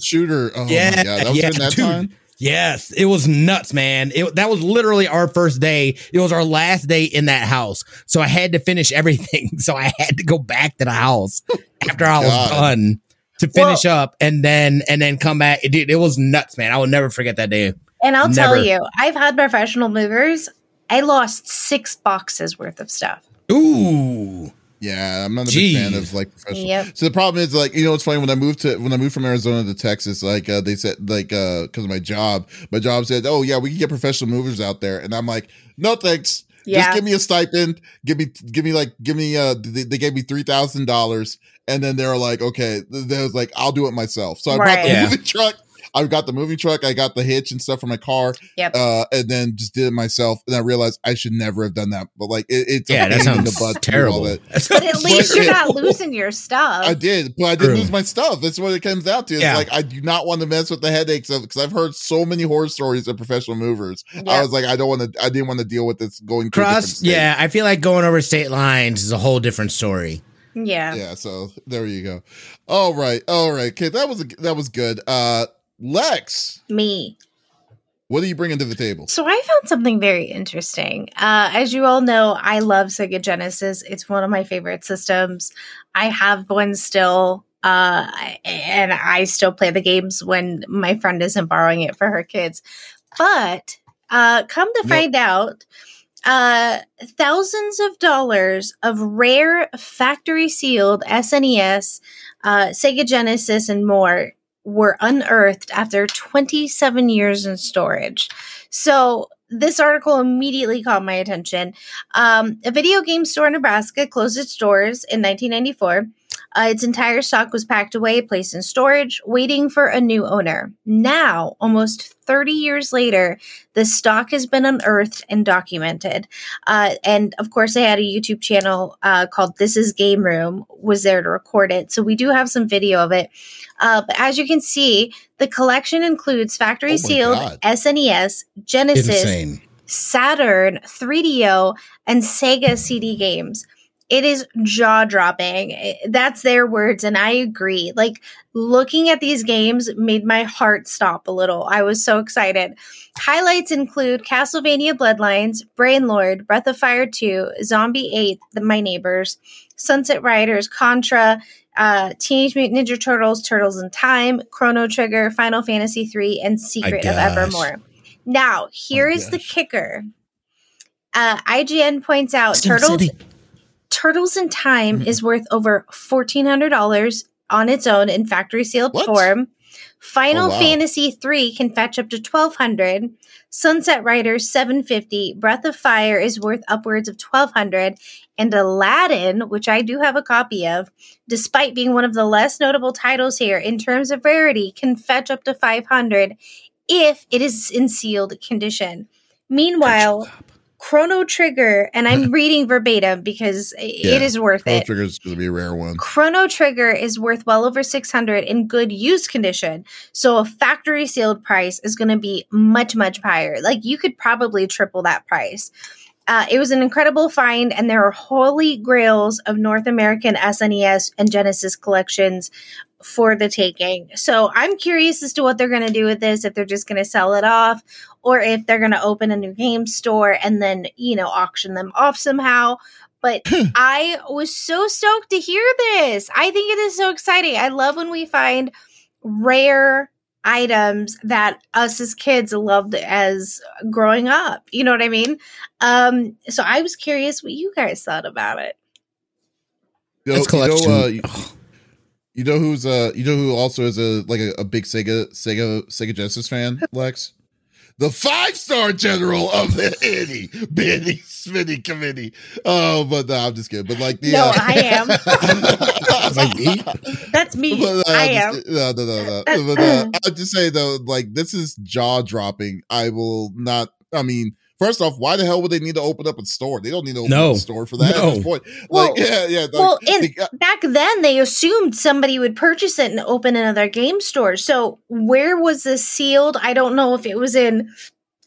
Shooter. Oh Yeah, my god, that was yeah, in that dude. time. yes, it was nuts, man. It that was literally our first day. It was our last day in that house, so I had to finish (laughs) everything. So I had to go back to the house (laughs) oh after I was God. done to finish up, and then and then come back. It, dude, it was nuts, man. I will never forget that day. And I'll Never. tell you, I've had professional movers. I lost six boxes worth of stuff. Ooh, Yeah, I'm not a big fan of like professional. Yep. So the problem is like you know it's funny when I moved to when I moved from Arizona to Texas like uh, they said like uh because of my job my job said oh yeah we can get professional movers out there and I'm like no thanks Yeah. just give me a stipend give me give me like give me uh they, they gave me three thousand dollars and then they were like okay they was like I'll do it myself so I bought Right. the Yeah. moving (laughs) truck I got the moving truck I got the hitch and stuff for my car Yep. uh and then just did it myself and I realized I should never have done that but like it, it's yeah, that pain in sounds the butt to do all terrible. that. but at least you're not losing your stuff. I did, but I didn't True. lose my stuff. That's what it comes down to. It's Yeah. like I do not want to mess with the headaches of because I've heard so many horror stories of professional movers. I was like, I don't want to. I didn't want to deal with this going through Cross, yeah, I feel like going over state lines is a whole different story. Yeah. Yeah. So there you go. All right. All right. Okay. That was that was good. Uh, Lex. Me. What are you bringing to the table? So I found something very interesting. Uh, as you all know, I love Sega Genesis. It's one of my favorite systems. I have one still, uh, and I still play the games when my friend isn't borrowing it for her kids. But uh, come to find out, uh, thousands of dollars of rare factory sealed SNES, uh, Sega Genesis, and more were unearthed after 27 years in storage. So this article immediately caught my attention. Um, a video game store in Nebraska closed its doors in 1994. Uh, its entire stock was packed away, placed in storage, waiting for a new owner. Now, almost 30 years later, the stock has been unearthed and documented. Uh, and of course, they had a YouTube channel uh, called This Is Game Room, was there to record it. So we do have some video of it. Uh, but as you can see, the collection includes factory Oh sealed God. SNES, Genesis, Insane. Saturn, 3DO, and Sega CD games. It is jaw dropping. That's their words, and I agree. Like looking at these games made my heart stop a little. I was so excited. Highlights include Castlevania Bloodlines, Brainlord, Breath of Fire 2, Zombies Ate, the, My Neighbors, Sunset Riders, Contra, uh, Teenage Mutant Ninja Turtles, Turtles in Time, Chrono Trigger, Final Fantasy 3, and Secret of. Evermore. Now, here My is the kicker. Uh, IGN points out Sim Turtles City. Turtles in Time Mm-hmm. is worth over fourteen hundred dollars on its own in factory sealed What? form. Final Oh, wow. Fantasy three can fetch up to twelve hundred. Sunset Riders seven fifty. Breath of Fire is worth upwards of twelve hundred, and Aladdin, which I do have a copy of, despite being one of the less notable titles here in terms of rarity, can fetch up to five hundred if it is in sealed condition. Meanwhile, Chrono Trigger, and I'm (laughs) reading verbatim because Yeah, it is worth it. Chrono it. Trigger is going to be a rare one. Chrono Trigger is worth well over 600 in good used condition. So a factory sealed price is going to be much, much higher. Like you could probably triple that price. Uh, it was an incredible find, and there are holy grails of North American SNES and Genesis collections for the taking. So I'm curious as to what they're going to do with this, if they're just going to sell it off, or if they're going to open a new game store and then, you know, auction them off somehow. But I was so stoked to hear this. I think it is so exciting. I love when we find rare items that us as kids loved as growing up. You know what I mean? Um, so I was curious what you guys thought about it. You know, It's you know, collection. uh, you, you know who's uh you know who also is a like a, a big Sega Sega Sega Genesis fan, (laughs) Lex? The five star general of the itty bitty Smitty committee. Oh, but no, I'm just kidding. But like the No, uh, I am. (laughs) Like me? That's me. But, uh, I am. just- No, no, no, no. But uh, I'll just say though, like this is jaw dropping. I will not. I mean, first off, why the hell would they need to open up a store? They don't need to open No. up a store for that at this point. Well- like, (laughs) yeah, yeah. Like, well, in- they- uh, Back then, they assumed somebody would purchase it and open another game store. So, where was this sealed? I don't know if it was in,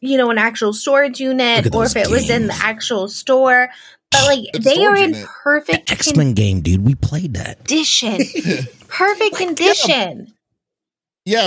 you know, an actual storage unit or if those it was in the actual store. But like, It's they are in perfect X Men game, dude. We played that. condition. (laughs) perfect condition. Yeah,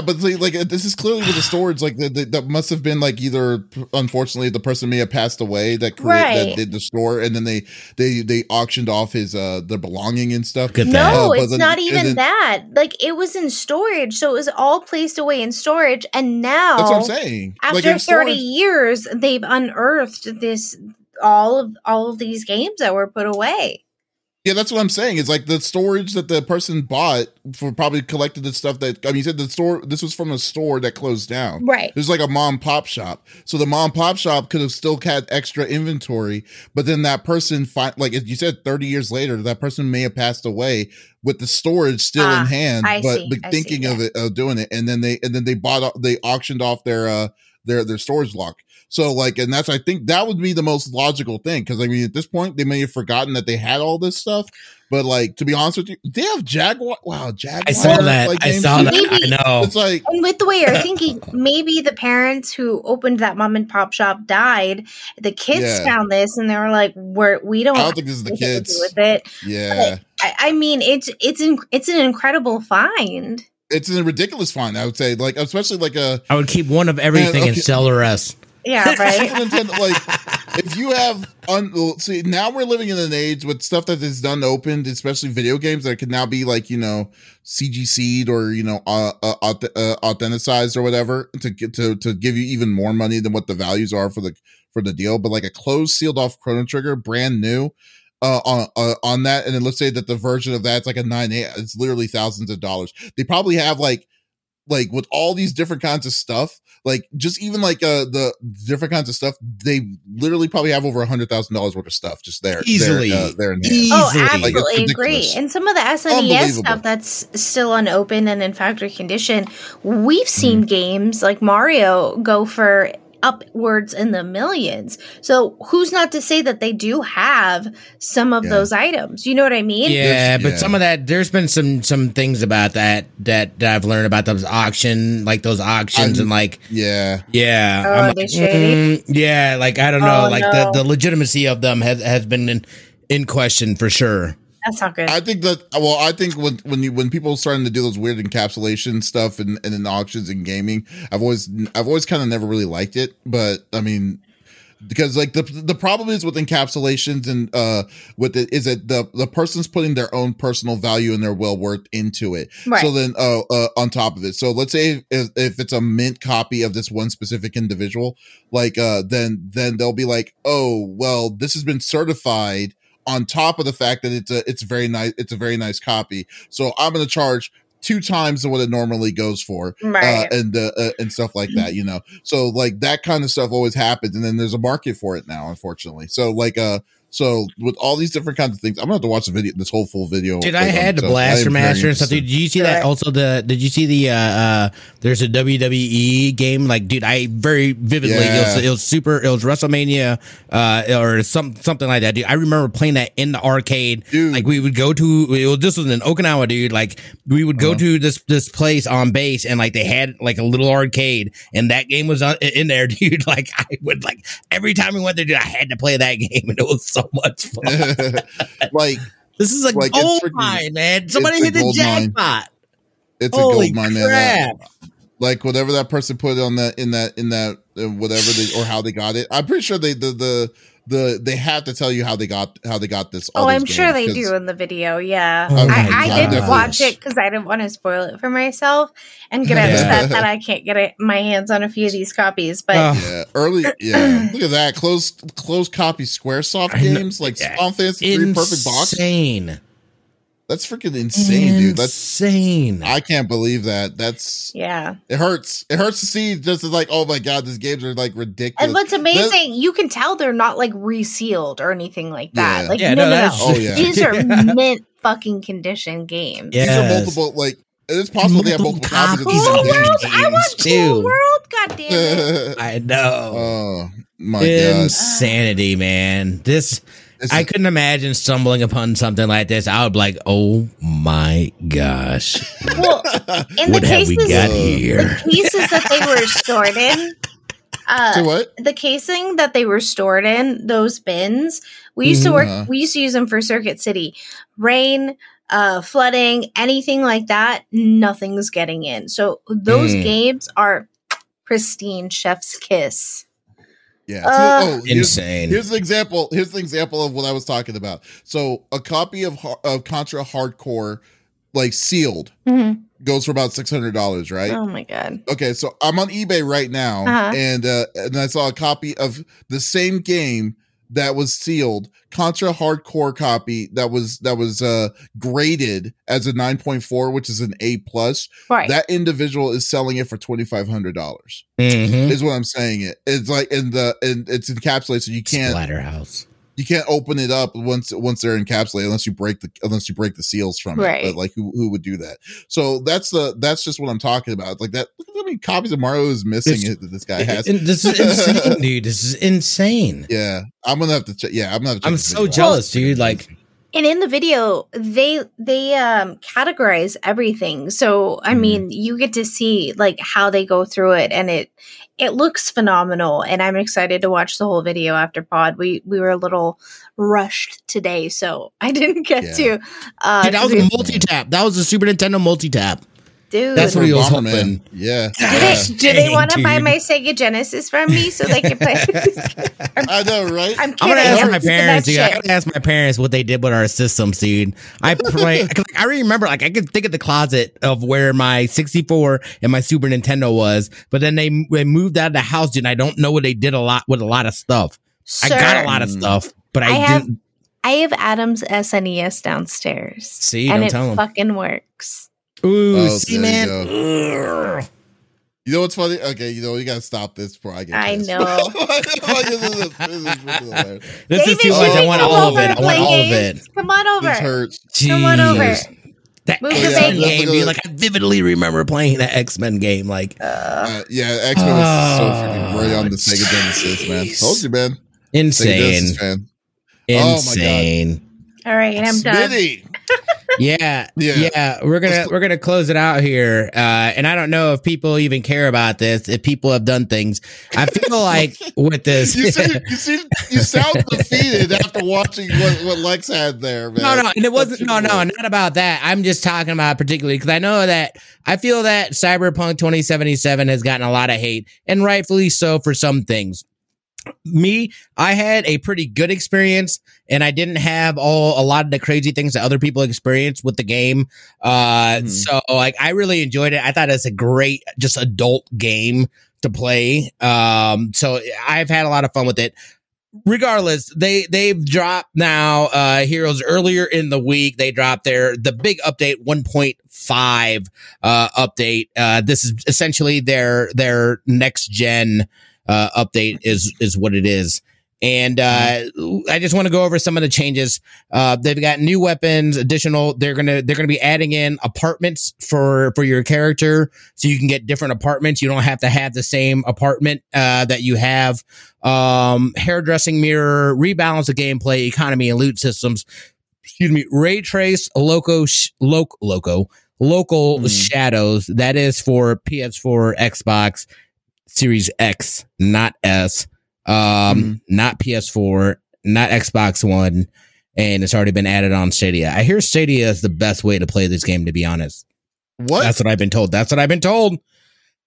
but the, like uh, this is clearly with the storage. Like the, the, that must have been like either unfortunately the person may have passed away that create, Right. that did the store, and then they they they auctioned off his uh their belonging and stuff. Look that. No, Uh, it's then- not even then- that. Like, it was in storage. So, it was all placed away in storage. And now, That's what I'm saying. after like 30 storage- years, they've unearthed this all of all of these games that were put away. Yeah, that's what I'm saying. It's like the storage that the person bought for probably collected the stuff that I mean, you said the store. This was from a store that closed down. Right. There's like a mom pop shop, so the mom pop shop could have still had extra inventory, but then that person, fi- like you said, 30 years later, that person may have passed away with the storage still Ah, in hand, I but, see, but I see, thinking of yeah. it of doing it, and then they and then they bought they auctioned off their uh their their storage lock. So like, and that's I think that would be the most logical thing because I mean at this point they may have forgotten that they had all this stuff, but like to be honest with you, they have Jaguar. Wow, Jaguar. I saw that. like, I saw too. that. I know. It's like And with the way you're thinking, (laughs) maybe the parents who opened that mom and pop shop died. The kids Yeah. found this and they were like, "We're we don't, I don't think this is the have anything to do kids. with it." Yeah. I, I mean, it's it's in, it's an incredible find. It's a ridiculous find, I would say. Like especially like a. I would keep one of everything Man, and okay. sell the rest. Yeah, right. Nintendo, like if you have un, see now we're living in an age with stuff that is done opened, especially video games that could now be like you know CGC'd or you know uh, uh, uh, authenticized or whatever to get to to give you even more money than what the values are for the for the deal. But like a closed sealed off Chrono Trigger, brand new. Uh, on uh, on that, and then let's say that the version of that's like a nine eight. It's literally thousands of dollars. They probably have like like with all these different kinds of stuff like just even like uh the different kinds of stuff they literally probably have over a hundred thousand dollars worth of stuff just there Easily. there, uh, there in hand. Easily. Oh, Like, absolutely agree. ridiculous. And some of the SNES stuff that's still unopened and in factory condition, we've Mm-hmm. seen games like Mario go for upwards in the millions. So who's not to say that they do have some of Yeah. those items? You know what I mean? Yeah, There's- but yeah. some of that there's been some some things about that that, that I've learned about those auction like those auctions I'm- and like yeah yeah, Oh, I'm like, mm, yeah, like I don't know, Oh, like no. the the legitimacy of them has has been in, in question for sure. That's not good. i think that well i think when when you when people are starting to do those weird encapsulation stuff and and in auctions and gaming i've always i've always kind of never really liked it but i mean because like the the problem is with encapsulations and uh with it is that the the person's putting their own personal value and their well worth into it right. So then, uh, uh, on top of it, so let's say if, if it's a mint copy of this one specific individual, like, uh, then then they'll be like, oh, well, this has been certified on top of the fact that it's a it's very nice it's a very nice copy. So I'm going to charge two times what it normally goes for, right. uh, and uh, uh, and stuff like that. You know, so like that kind of stuff always happens, and then there's a market for it now, unfortunately. So like, uh. So with all these different kinds of things, I'm gonna have to watch the video, this whole full video. Dude, like, I on had the itself. I Blaster Master and stuff. Dude, did you see that? Also, the did you see the uh, uh there's a WWE game? Like, dude, I very vividly it, was, it was super. It was WrestleMania uh or some something like that, dude. I remember playing that in the arcade. Dude. Like we would go to it was this was in Okinawa, dude. Like we would go Uh-huh. to this this place on base and like they had like a little arcade and that game was on, in there, (laughs) dude. Like I would like every time we went there, dude, I had to play that (laughs) game and it was so much fun. (laughs) like (laughs) This is a Like, gold freaking- mine, man. Somebody hit the mine. jackpot. it's Holy a gold mine, man. Like whatever that person put on that in that in that uh, whatever they or how they got it. I'm pretty sure they the the the they have to tell you how they got how they got this. all Oh, I'm sure they do in the video. Yeah, Oh I, I God. didn't watch it because I didn't want to spoil it for myself and get Yeah. upset that I can't get it, my hands on a few of these copies. But Oh, Yeah, early. Yeah, (clears throat) look at that close close copy SquareSoft games like Yeah. Final Fantasy Three Perfect Box. insane, That's freaking insane, dude. That's insane. I can't believe that. That's yeah, it hurts. It hurts to see just as like oh my god, these games are like ridiculous. and what's amazing, you can tell they're not like resealed or anything like that. Yeah. Like Yeah, no, no, no, that's- Oh, yeah. These are (laughs) mint fucking condition games. Yeah. These are multiple like it's possible they have multiple copies of copies these Cool of games. world! I want games, cool too. world. God damn it! (laughs) I know. oh my god. Insanity, man. This This I is- couldn't imagine stumbling upon something like this. I would be like, oh my gosh, Well, in the what have we cases, got Uh, here? cases that they were stored in. (laughs) Uh, to what? the casing that they were stored in those bins we used to work Mhm. we used to use them for circuit city rain uh flooding anything like that nothing's getting in so those Mm. games are pristine chef's kiss Yeah. Uh, oh, here's, Insane. here's the example. Here's the example of what I was talking about. So a copy of of Contra Hardcore, like sealed, goes for about six hundred dollars, right? oh my god Okay, so I'm on eBay right now, Uh-huh. and uh, and I saw a copy of the same game that was sealed, Contra Hardcore copy that was that was uh graded as a 9.4, which is an A plus. right That individual is selling it for twenty five hundred dollars. Mhm. Is what I'm saying. It it's like in the and it's encapsulated, so you can't Splatterhouse. You can't open it up once once they're encapsulated unless you break the unless you break the seals from it. Right. But like who who would do that? So that's the that's just what I'm talking about. Like that. Look at how many copies of Mario is missing It's- it that this guy has. And this is insane, (laughs) dude. This is insane. Yeah, I'm gonna have to check. Yeah, I'm gonna. Have to check I'm so video out. jealous, dude. Like, and in the video they they um categorize everything. So i mm. mean you get to see like how they go through it and it it looks phenomenal. And i'm excited to watch the whole video after pod. We we were a little rushed today so i (laughs) didn't get yeah. to uh Dude, that was a multi-tap. That was a super nintendo multi-tap Dude. That's what he was hoping. Yeah. Do they, do they want to buy my Sega Genesis from me so they can play? (laughs) I know, right? I'm, I'm gonna ask my parents. Dude, I gotta ask my parents what they did with our systems, dude. I play. (laughs) I remember, like, I can think of the closet of where my 64 and my Super Nintendo was, but then they, they moved out of the house, dude. And I don't know what they did a lot with a lot of stuff. Sir, I got a lot of stuff, but I, I have, didn't. I have Adam's SNES downstairs. See, and it fucking works. Ooh, oh, see, man. You, you know what's funny? Okay, you know you gotta stop this before I get. I (laughs) this. know. this is, too much. I want all of it. I want all of it. Come on over. This hurts. Jeez. Come on over. That X Men game, dude. Like I vividly remember playing that X Men game. Like, uh, uh, yeah, X Men was so freaking great on the Sega Genesis, man. Told you, man. Insane. fan. Insane. Oh All right, I'm Smitty. done yeah, (laughs) yeah, yeah. We're gonna we're gonna close it out here, uh, and I don't know if people even care about this. If people have done things, I feel (laughs) like with this, you, see, (laughs) you, see, you sound defeated after watching what, what Lex had there. Man. No, no, and it wasn't. No, no, not about that. I'm just talking about particularly because I know that I feel that Cyberpunk 2077 has gotten a lot of hate, and rightfully so for some things me, I had a pretty good experience and I didn't have all a lot of the crazy things that other people experience with the game. Uh, mm. so like I really enjoyed it. I thought it's a great, just adult game to play. Um, so I've had a lot of fun with it. Regardless, they they've dropped now uh heroes earlier in the week. They dropped their the big update 1.5 uh update. Uh this is essentially their their next gen uh, update is is what it is. And uh, I just want to go over some of the changes. Uh, they've got new weapons, additional. They're gonna they're gonna be adding in apartments for for your character, so you can get different apartments. You don't have to have the same apartment uh, that you have. Um, hairdressing mirror, rebalance the gameplay, economy, and loot systems. Excuse me. Ray trace, loco, sh- loc, loco, local mm. shadows. That is for PS4, Xbox, Series X, not S, um, mm-hmm. not PS4, not Xbox One, and it's already been added on Stadia. I hear Stadia is the best way to play this game, to be honest. What? That's what I've been told. That's what I've been told.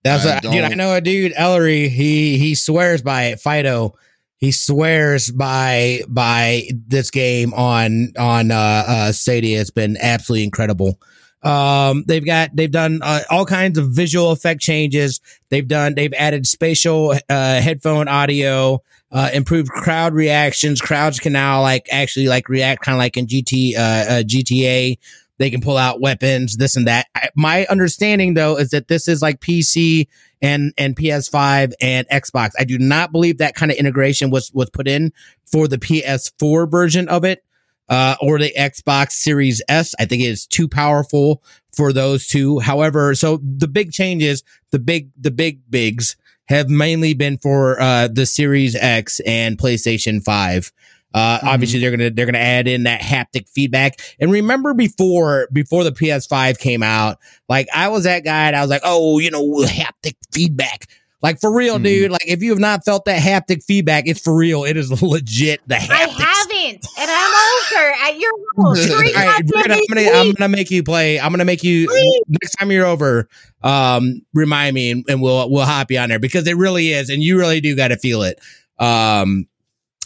That's I what, dude. I know a dude, Ellery. He he swears by it. Fido. He swears by by this game on on uh, uh Stadia. It's been absolutely incredible. Um, they've got they've done uh, all kinds of visual effect changes. They've done they've added spatial uh, headphone audio, uh, improved crowd reactions. Crowds can now like actually like react kind of like in GT uh, uh GTA. They can pull out weapons, this and that. I, my understanding though is that this is like PC and and PS5 and Xbox. I do not believe that kind of integration was was put in for the PS4 version of it uh, or the Xbox Series S. I think it is too powerful for those two. However, so the big changes, the big, the big bigs have mainly been for, uh, the Series X and PlayStation 5. Uh, mm-hmm. obviously they're going to, they're going to add in that haptic feedback. And remember before, before the PS5 came out, like I was that guy and I was like, Oh, you know, haptic feedback. Like for real, mm. dude. Like if you have not felt that haptic feedback, it's for real. It is (laughs) legit. The haptics. I haven't, and I'm older at your (laughs) house. right, gonna, I'm, gonna, I'm gonna make you play. I'm gonna make you please. next time you're over. Um, remind me, and, and we'll we'll hop you on there because it really is, and you really do got to feel it. Um,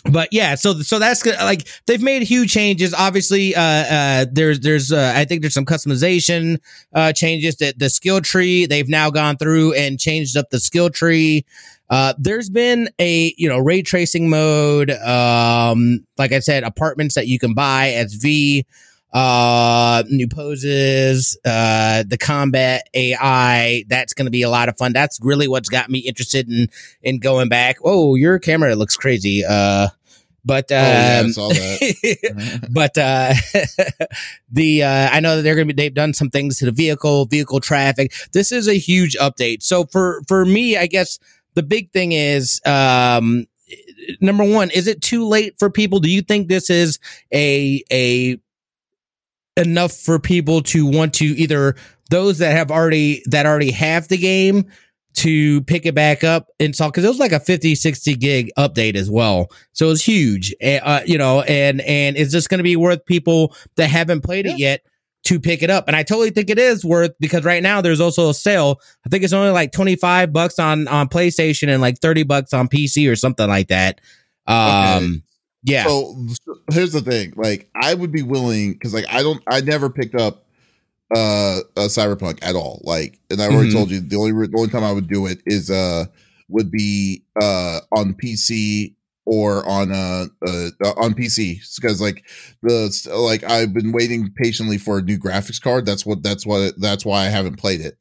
but yeah, so so that's good. Like they've made huge changes. Obviously, uh, uh, there's there's uh, I think there's some customization uh changes that the skill tree they've now gone through and changed up the skill tree. Uh, there's been a you know ray tracing mode. Um, like I said, apartments that you can buy as V. Uh, new poses. Uh, the combat AI. That's going to be a lot of fun. That's really what's got me interested in in going back. Oh, your camera looks crazy. Uh, but um, oh, yeah, um, (laughs) but uh, (laughs) the uh, I know that they're gonna be they've done some things to the vehicle vehicle traffic. This is a huge update. So for for me, I guess the big thing is um, number one, is it too late for people? Do you think this is a a enough for people to want to either those that have already that already have the game to pick it back up and install because it was like a 50 60 gig update as well so it was huge uh, you know and and is this going to be worth people that haven't played yeah. it yet to pick it up. And i totally think it is worth because right now there's also a sale. I think it's only like 25 bucks on on playstation and like 30 bucks on pc or something like that. Um okay. yeah. So, so here's the thing. Like i would be willing because like i don't i never picked up uh, uh cyberpunk at all. Like and i already mm-hmm. told you the only the only time i would do it is uh would be uh on pc or on uh, uh on pc because like the like i've been waiting patiently for a new graphics card that's what that's what that's why i haven't played it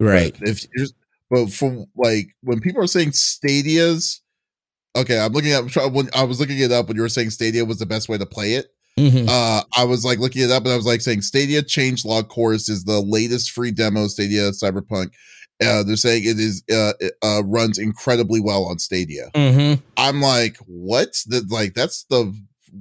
right but if but from like when people are saying stadias okay i'm looking at when i was looking it up when you were saying stadia was the best way to play it Mm-hmm. Uh, I was like looking it up and I was like saying Stadia Change Log Chorus is the latest free demo Stadia Cyberpunk. Uh, they're saying it is uh, it, uh, runs incredibly well on Stadia. Mm-hmm. I'm like, what? That like that's the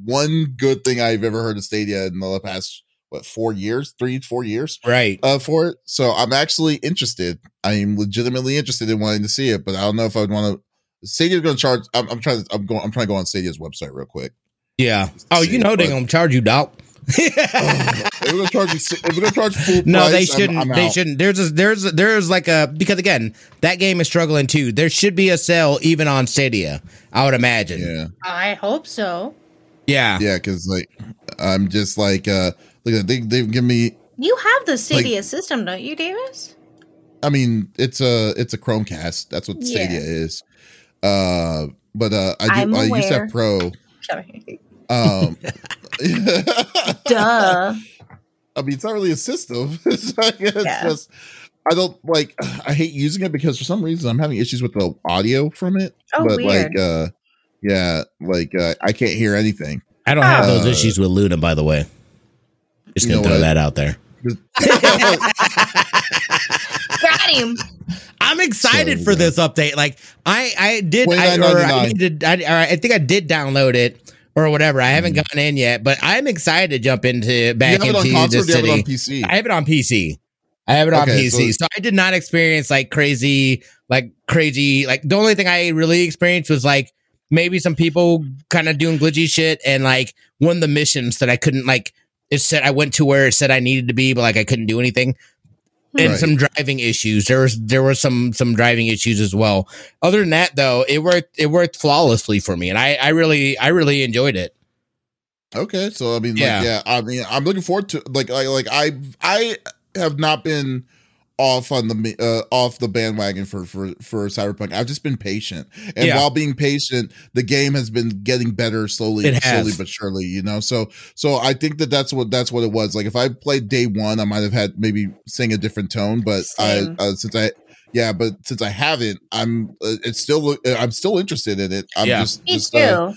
one good thing I've ever heard of Stadia in the past what four years, three four years, right? Uh, for it. So I'm actually interested. I am legitimately interested in wanting to see it, but I don't know if I'd want to. Stadia's going to charge. I'm, I'm trying. To, I'm going. I'm trying to go on Stadia's website real quick. Yeah. Oh, you know they're gonna charge you, dog. Oh, we're gonna charge you. We're gonna charge full. No, price, they shouldn't. I'm, I'm they shouldn't. There's a, there's a, there's like a because again that game is struggling too. There should be a sale even on Stadia. I would imagine. Yeah. I hope so. Yeah. Yeah, because like I'm just like uh look at they they've given me. You have the Stadia like, system, don't you, Davis? I mean, it's a it's a Chromecast. That's what Stadia yeah. is. Uh, but uh, I do. I used to have Pro. (laughs) Um, (laughs) Duh. I mean, it's not really a system. (laughs) it's, like, it's yeah. just, I don't like, I hate using it because for some reason I'm having issues with the audio from it. Oh, but weird. like, uh, yeah, like, uh, I can't hear anything. I don't have uh, those issues with Luna, by the way. Just gonna throw what? that out there. (laughs) Got him. I'm excited so, for yeah. this update. Like I, I did, I, or I, needed, I, I think I did download it or whatever. I haven't mm. gone in yet, but I'm excited to jump into back into the city. on PC? I have it on PC. I have it on okay, PC. So, so, I did not experience like crazy, like crazy. Like the only thing I really experienced was like maybe some people kind of doing glitchy shit and like one of the missions that I couldn't like. It said I went to where it said I needed to be, but like I couldn't do anything and right. some driving issues. There was there were some some driving issues as well. Other than that, though, it worked it worked flawlessly for me, and I I really I really enjoyed it. Okay, so I mean, yeah, like, yeah. I mean, I'm looking forward to like like like I I have not been off on the uh, off the bandwagon for for for Cyberpunk. I've just been patient, and yeah. while being patient, the game has been getting better slowly, slowly but surely. You know, so so I think that that's what that's what it was. Like if I played day one, I might have had maybe sing a different tone, but Same. I uh, since I yeah, but since I haven't, I'm uh, it's still I'm still interested in it. I'm yeah. just me just, too. Uh,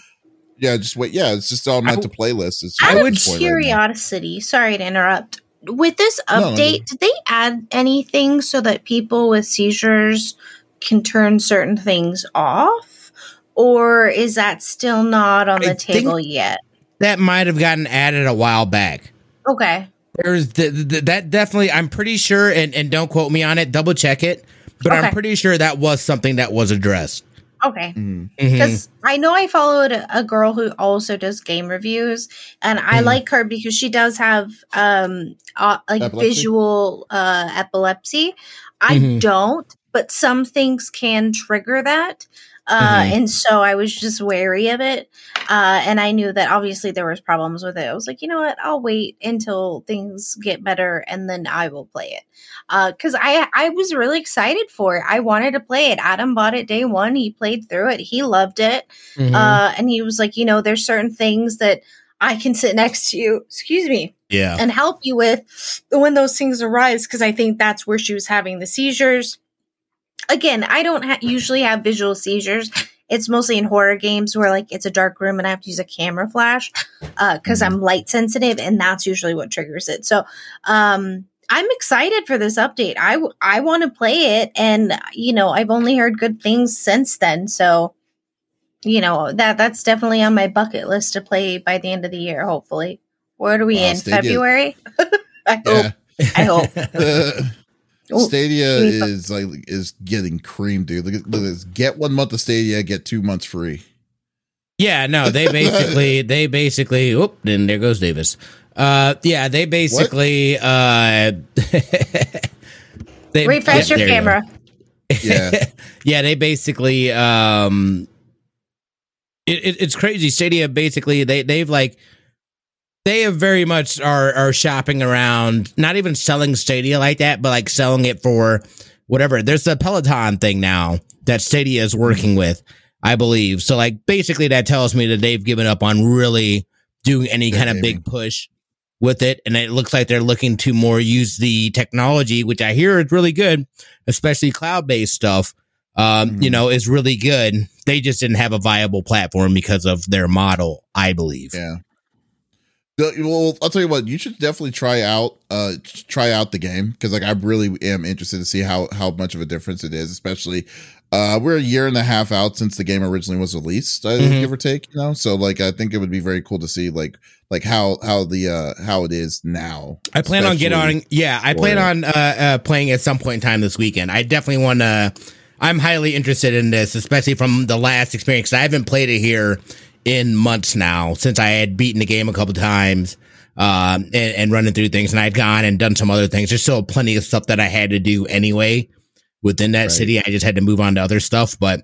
yeah, just wait. Yeah, it's just on my to playlist. It's out of curiosity, right sorry to interrupt with this update, no, did they add anything so that people with seizures can turn certain things off? Or is that still not on I the table yet? That might have gotten added a while back. Okay. There's the, the, that definitely, I'm pretty sure, and, and don't quote me on it, double check it, but okay. I'm pretty sure that was something that was addressed. Okay. Because mm-hmm. I know I followed a, a, girl who also does game reviews, and I mm. like her because she does have um uh, like epilepsy? visual uh epilepsy. I mm-hmm. don't, but some things can trigger that. Uh, mm-hmm. and so I was just wary of it. Uh, and I knew that obviously there was problems with it. I was like, you know what? I'll wait until things get better and then I will play it. Uh, cause I, I was really excited for it. I wanted to play it. Adam bought it day one. He played through it. He loved it. Mm-hmm. Uh, and he was like, you know, there's certain things that I can sit (laughs) next to you, excuse me, yeah, and help you with when those things arise. Cause I think that's where she was having the seizures again, I don't ha- usually have visual seizures. It's mostly in horror games where like it's a dark room and I have to use a camera flash because uh, I'm light sensitive, and that's usually what triggers it. So, um, I'm excited for this update. I I want to play it, and you know I've only heard good things since then. So, you know that that's definitely on my bucket list to play by the end of the year, hopefully. What are we uh, in February? (laughs) I hope. I hope. (laughs) (laughs) Stadia is like is getting cream, dude. Look at, look at this. Get one month of Stadia, get two months free. Yeah, no, they (laughs) basically they basically oop, then there goes Davis. Uh yeah, they basically what? uh (laughs) they, refresh yeah, your camera. Yeah. (laughs) yeah, they basically um it, it, it's crazy. Stadia basically they they've like they have very much are are shopping around, not even selling Stadia like that, but like selling it for whatever. There's the Peloton thing now that Stadia is working mm-hmm. with, I believe. So like basically that tells me that they've given up on really doing any kind of big push with it. And it looks like they're looking to more use the technology, which I hear is really good, especially cloud based stuff. Um, mm-hmm. you know, is really good. They just didn't have a viable platform because of their model, I believe. Yeah. Well, I'll tell you what. You should definitely try out, uh, try out the game because, like, I really am interested to see how how much of a difference it is. Especially, uh, we're a year and a half out since the game originally was released, mm-hmm. give or take. You know, so like, I think it would be very cool to see like like how how the uh how it is now. I plan on getting on. Yeah, I plan on uh, uh playing at some point in time this weekend. I definitely want to. I'm highly interested in this, especially from the last experience. I haven't played it here in months now since I had beaten the game a couple times um, and, and, running through things, and I'd gone and done some other things. There's still plenty of stuff that I had to do anyway within that right. city. I just had to move on to other stuff, but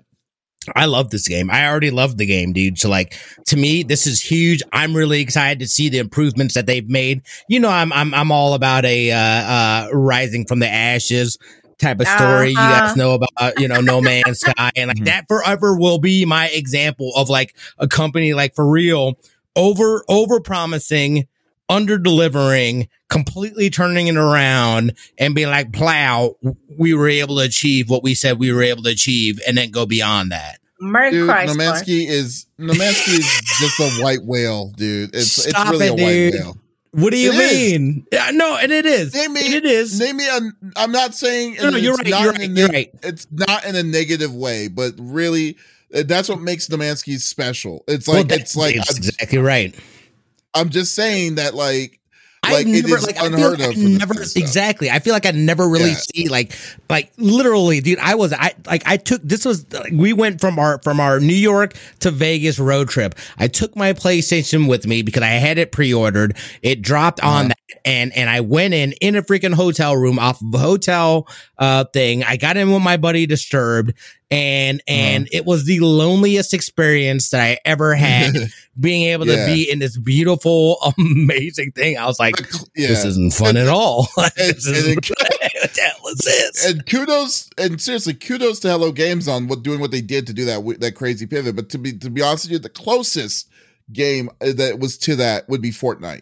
I love this game. I already loved the game, dude. So like to me, this is huge. I'm really excited to see the improvements that they've made. You know, I'm I'm I'm all about a uh, uh, rising from the ashes type of story. Uh-huh. You guys uh-huh. know about, you know, No Man's (laughs) Sky. And like mm-hmm. that forever will be my example of like a company like for real over, over promising, under delivering, completely turning it around and being like, plow, we were able to achieve what we said we were able to achieve and then go beyond that. dude, No Man's Sky is No Man's Sky is just a white whale, dude. It's Stop it's really it, a white whale. What do you it mean? Is. Yeah, no, and it is. Name me, it is. Name me. A, I'm not saying. No, no you're right. You're right, you're right. It's not in a negative way, but really, uh, that's what makes No Man's Sky special. It's like well, it's like exactly right. I'm just saying that like like I never, like, unheard like of. never exactly. I feel like I never really yeah. see like like literally, dude. I was I like I took this was like, we went from our from our New York to Vegas road trip. I took my PlayStation with me because I had it pre ordered. It dropped uh-huh. on that and and I went in in a freaking hotel room off of a hotel uh thing. I got in with my buddy Disturbed and uh-huh. and it was the loneliest experience that I ever (laughs) had being able yeah. to be in this beautiful (laughs) amazing thing. I was like yeah. this isn't fun at all. this (laughs) and, and, this? and kudos and seriously kudos to Hello Games on what doing what they did to do that that crazy pivot, but to be to be honest with you the closest game uh, that was to that would be Fortnite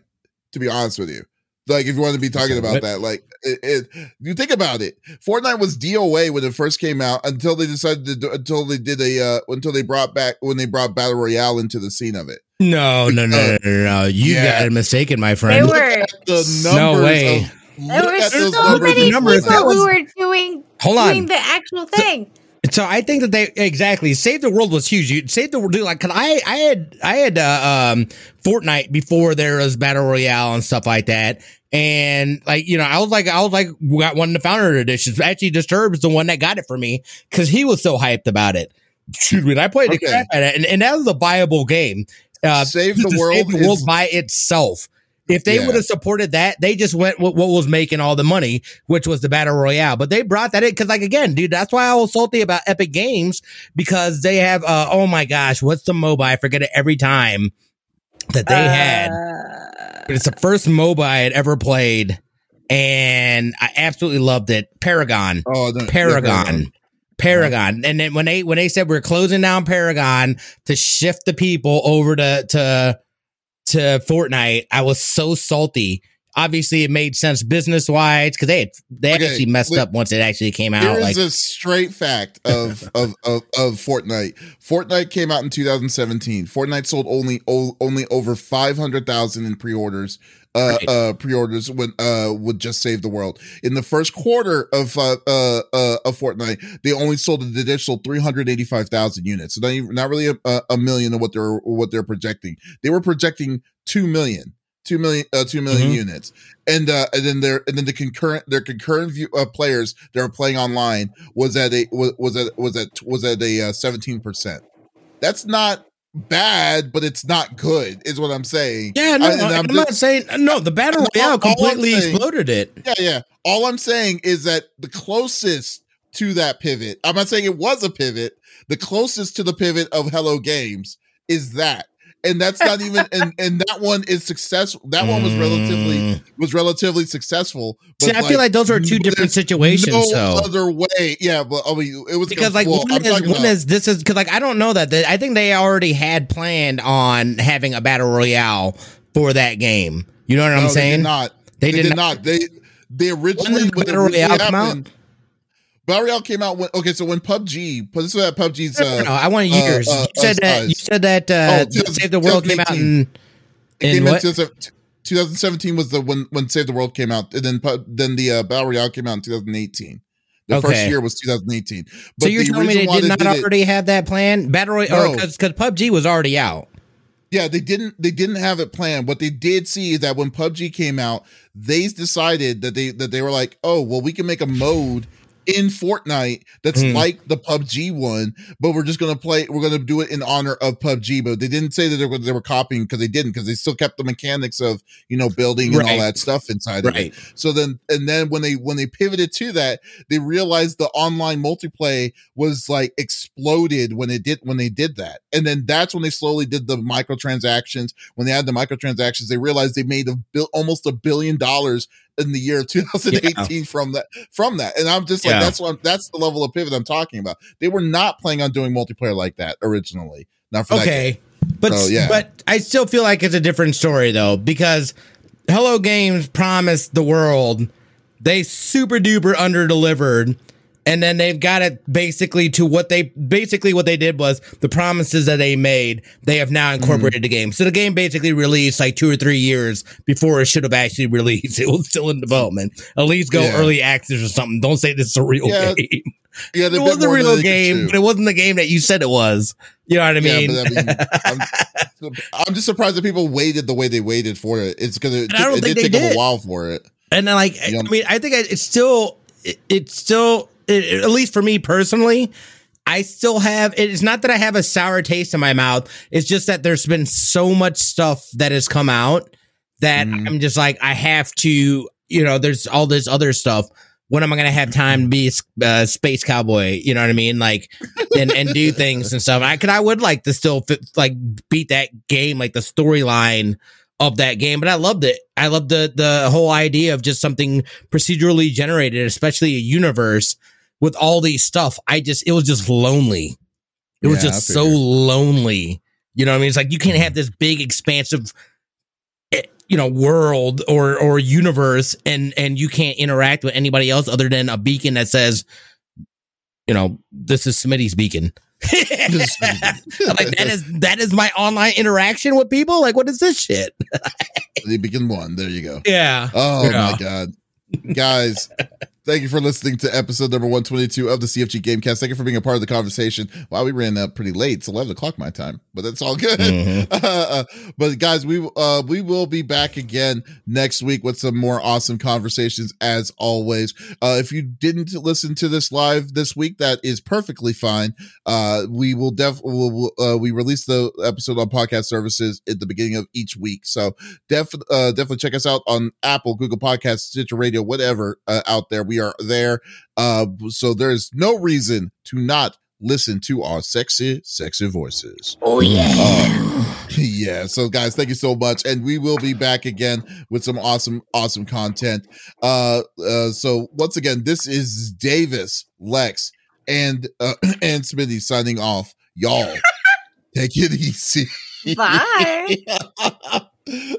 to be honest with you. Like if you want to be talking about that, like it, it, you think about it, Fortnite was DOA when it first came out until they decided to do, until they did a uh, until they brought back when they brought battle royale into the scene of it. No, no, no, no, no, no. You yeah. got it mistaken, my friend. They were the no way. Of, there were so many numbers. people who were doing hold on doing the actual thing. So I think that they exactly Save the World was huge. You Save the World, like, cause I I had I had uh, um Fortnite before there was battle royale and stuff like that, and like, you know, I was like, I was like, we got one of the founder editions. Actually, disturbs the one that got it for me because he was so hyped about it. Excuse me. And I played okay. the it, and, and that was a viable game. Uh, Save the World, Save the World by itself. If they yeah. would have supported that, they just went with what was making all the money, which was the battle royale. But they brought that in because, like, again, dude, that's why I was salty about Epic Games because they have, uh, oh my gosh, what's the mobile? I forget it every time that they uh, had. It's the first MOBA I had ever played, and I absolutely loved it. Paragon. Oh, the, Paragon. The Paragon. And then when they when they said we're closing down Paragon to shift the people over to to to Fortnite, I was so salty obviously it made sense business wise because they had, they okay, actually messed up once it actually came out. Here's like a straight fact of, (laughs) of of of Fortnite. Fortnite came out in 2017. Fortnite sold only only over 500,000 in pre-orders. Uh, right. uh, pre-orders when uh would just save the world in the first quarter of uh uh, uh of Fortnite they only sold an additional 385,000 units so not, even, not really a, a million of what they're what they're projecting they were projecting 2 million two million, uh, two million mm-hmm. units, and uh, and then their and then the concurrent their concurrent view, uh, players that are playing online was at a was, was at was at was at a uh, seventeen percent. That's not bad, but it's not good, is what I'm saying. Yeah, no, I, am not saying no. The battle royale completely saying, exploded it. Yeah, yeah. All I'm saying is that the closest to that pivot, I'm not saying it was a pivot. The closest to the pivot of Hello Games is that and that's not even and (laughs) and that one is successful that one was relatively mm. was relatively successful but See, i like, feel like those are two different situations no so. other way yeah but i mean it was because like well, one, is, one is this is because like i don't know that i think they already had planned on having a battle royale for that game you know what i'm saying they did not they, they did, did not. not. they they originally when, when battle royale come Royale came out when okay, so when PUBG, this is PUBG's. Uh, no, I want years. Uh, uh, you said that you said that uh, oh, Save the World came out in. in what? 2017 was the when when Save the World came out, and then then the uh, Battle Royale came out in 2018. The okay. first year was 2018. But so you're telling me they did not did already it, have that plan? Battle Royale, because no. because PUBG was already out. Yeah, they didn't they didn't have it planned. What they did see is that when PUBG came out, they decided that they that they were like, oh well, we can make a mode in Fortnite that's mm. like the PUBG one, but we're just gonna play. We're gonna do it in honor of PUBG. But they didn't say that they were, they were copying because they didn't because they still kept the mechanics of you know building and right. all that stuff inside right. of it. So then and then when they when they pivoted to that, they realized the online multiplayer was like exploded when they did when they did that, and then that's when they slowly did the microtransactions. When they had the microtransactions, they realized they made a bill almost a billion dollars in the year 2018 yeah. from that from that and i'm just like yeah. that's what that's the level of pivot i'm talking about they were not planning on doing multiplayer like that originally not for okay but so, yeah. but i still feel like it's a different story though because hello games promised the world they super duper under delivered and then they've got it basically to what they basically what they did was the promises that they made they have now incorporated mm. the game so the game basically released like two or three years before it should have actually (laughs) released it was still in development at least go yeah. early access or something don't say this is a real yeah. game yeah, it was the real game, but it wasn't the game that you said it was. You know what I mean? Yeah, I mean I'm, (laughs) I'm, just surprised that people waited the way they waited for it. It's because it, it, did take did. a while for it. And then, like, you know? I mean, I think it's still, it, it's still it, at least for me personally, I still have it's not that I have a sour taste in my mouth. It's just that there's been so much stuff that has come out that mm. I'm just like I have to, you know, there's all this other stuff. When am I going to have time to be a uh, space cowboy? You know what I mean? Like, and, and do things and stuff. I could, I would like to still fit, like beat that game, like the storyline of that game, but I loved it. I loved the, the whole idea of just something procedurally generated, especially a universe with all these stuff, I just it was just lonely. It yeah, was just so lonely. You know what I mean? It's like you can't have this big expansive eh, you know world or or universe and and you can't interact with anybody else other than a beacon that says you know this is Smitty's beacon. (laughs) like that is that is my online interaction with people. Like, what is this shit? the beacon one. There you go. Yeah. Oh yeah. my god, guys. Thank you for listening to episode number 122 of the CFG Gamecast. Thank you for being a part of the conversation. Wow, we ran up pretty late. It's 11 o'clock my time, but that's all good. Mm-hmm. (laughs) Uh, but guys, we uh, we will be back again next week with some more awesome conversations as always. Uh, if you didn't listen to this live this week, that is perfectly fine. Uh, we will definitely we'll, uh, we release the episode on podcast services at the beginning of each week. So def- uh, definitely check us out on Apple, Google Podcasts, Stitcher Radio, whatever uh, out there. We are there. Uh, so there's no reason to not listen to our sexy, sexy voices. Oh yeah. Uh, (laughs) yeah. So guys, thank you so much. And we will be back again with some awesome, awesome content. Uh, uh so once again, this is Davis, Lex, and uh (clears throat) and Smitty signing off. Y'all (laughs) take it easy. Bye. (laughs)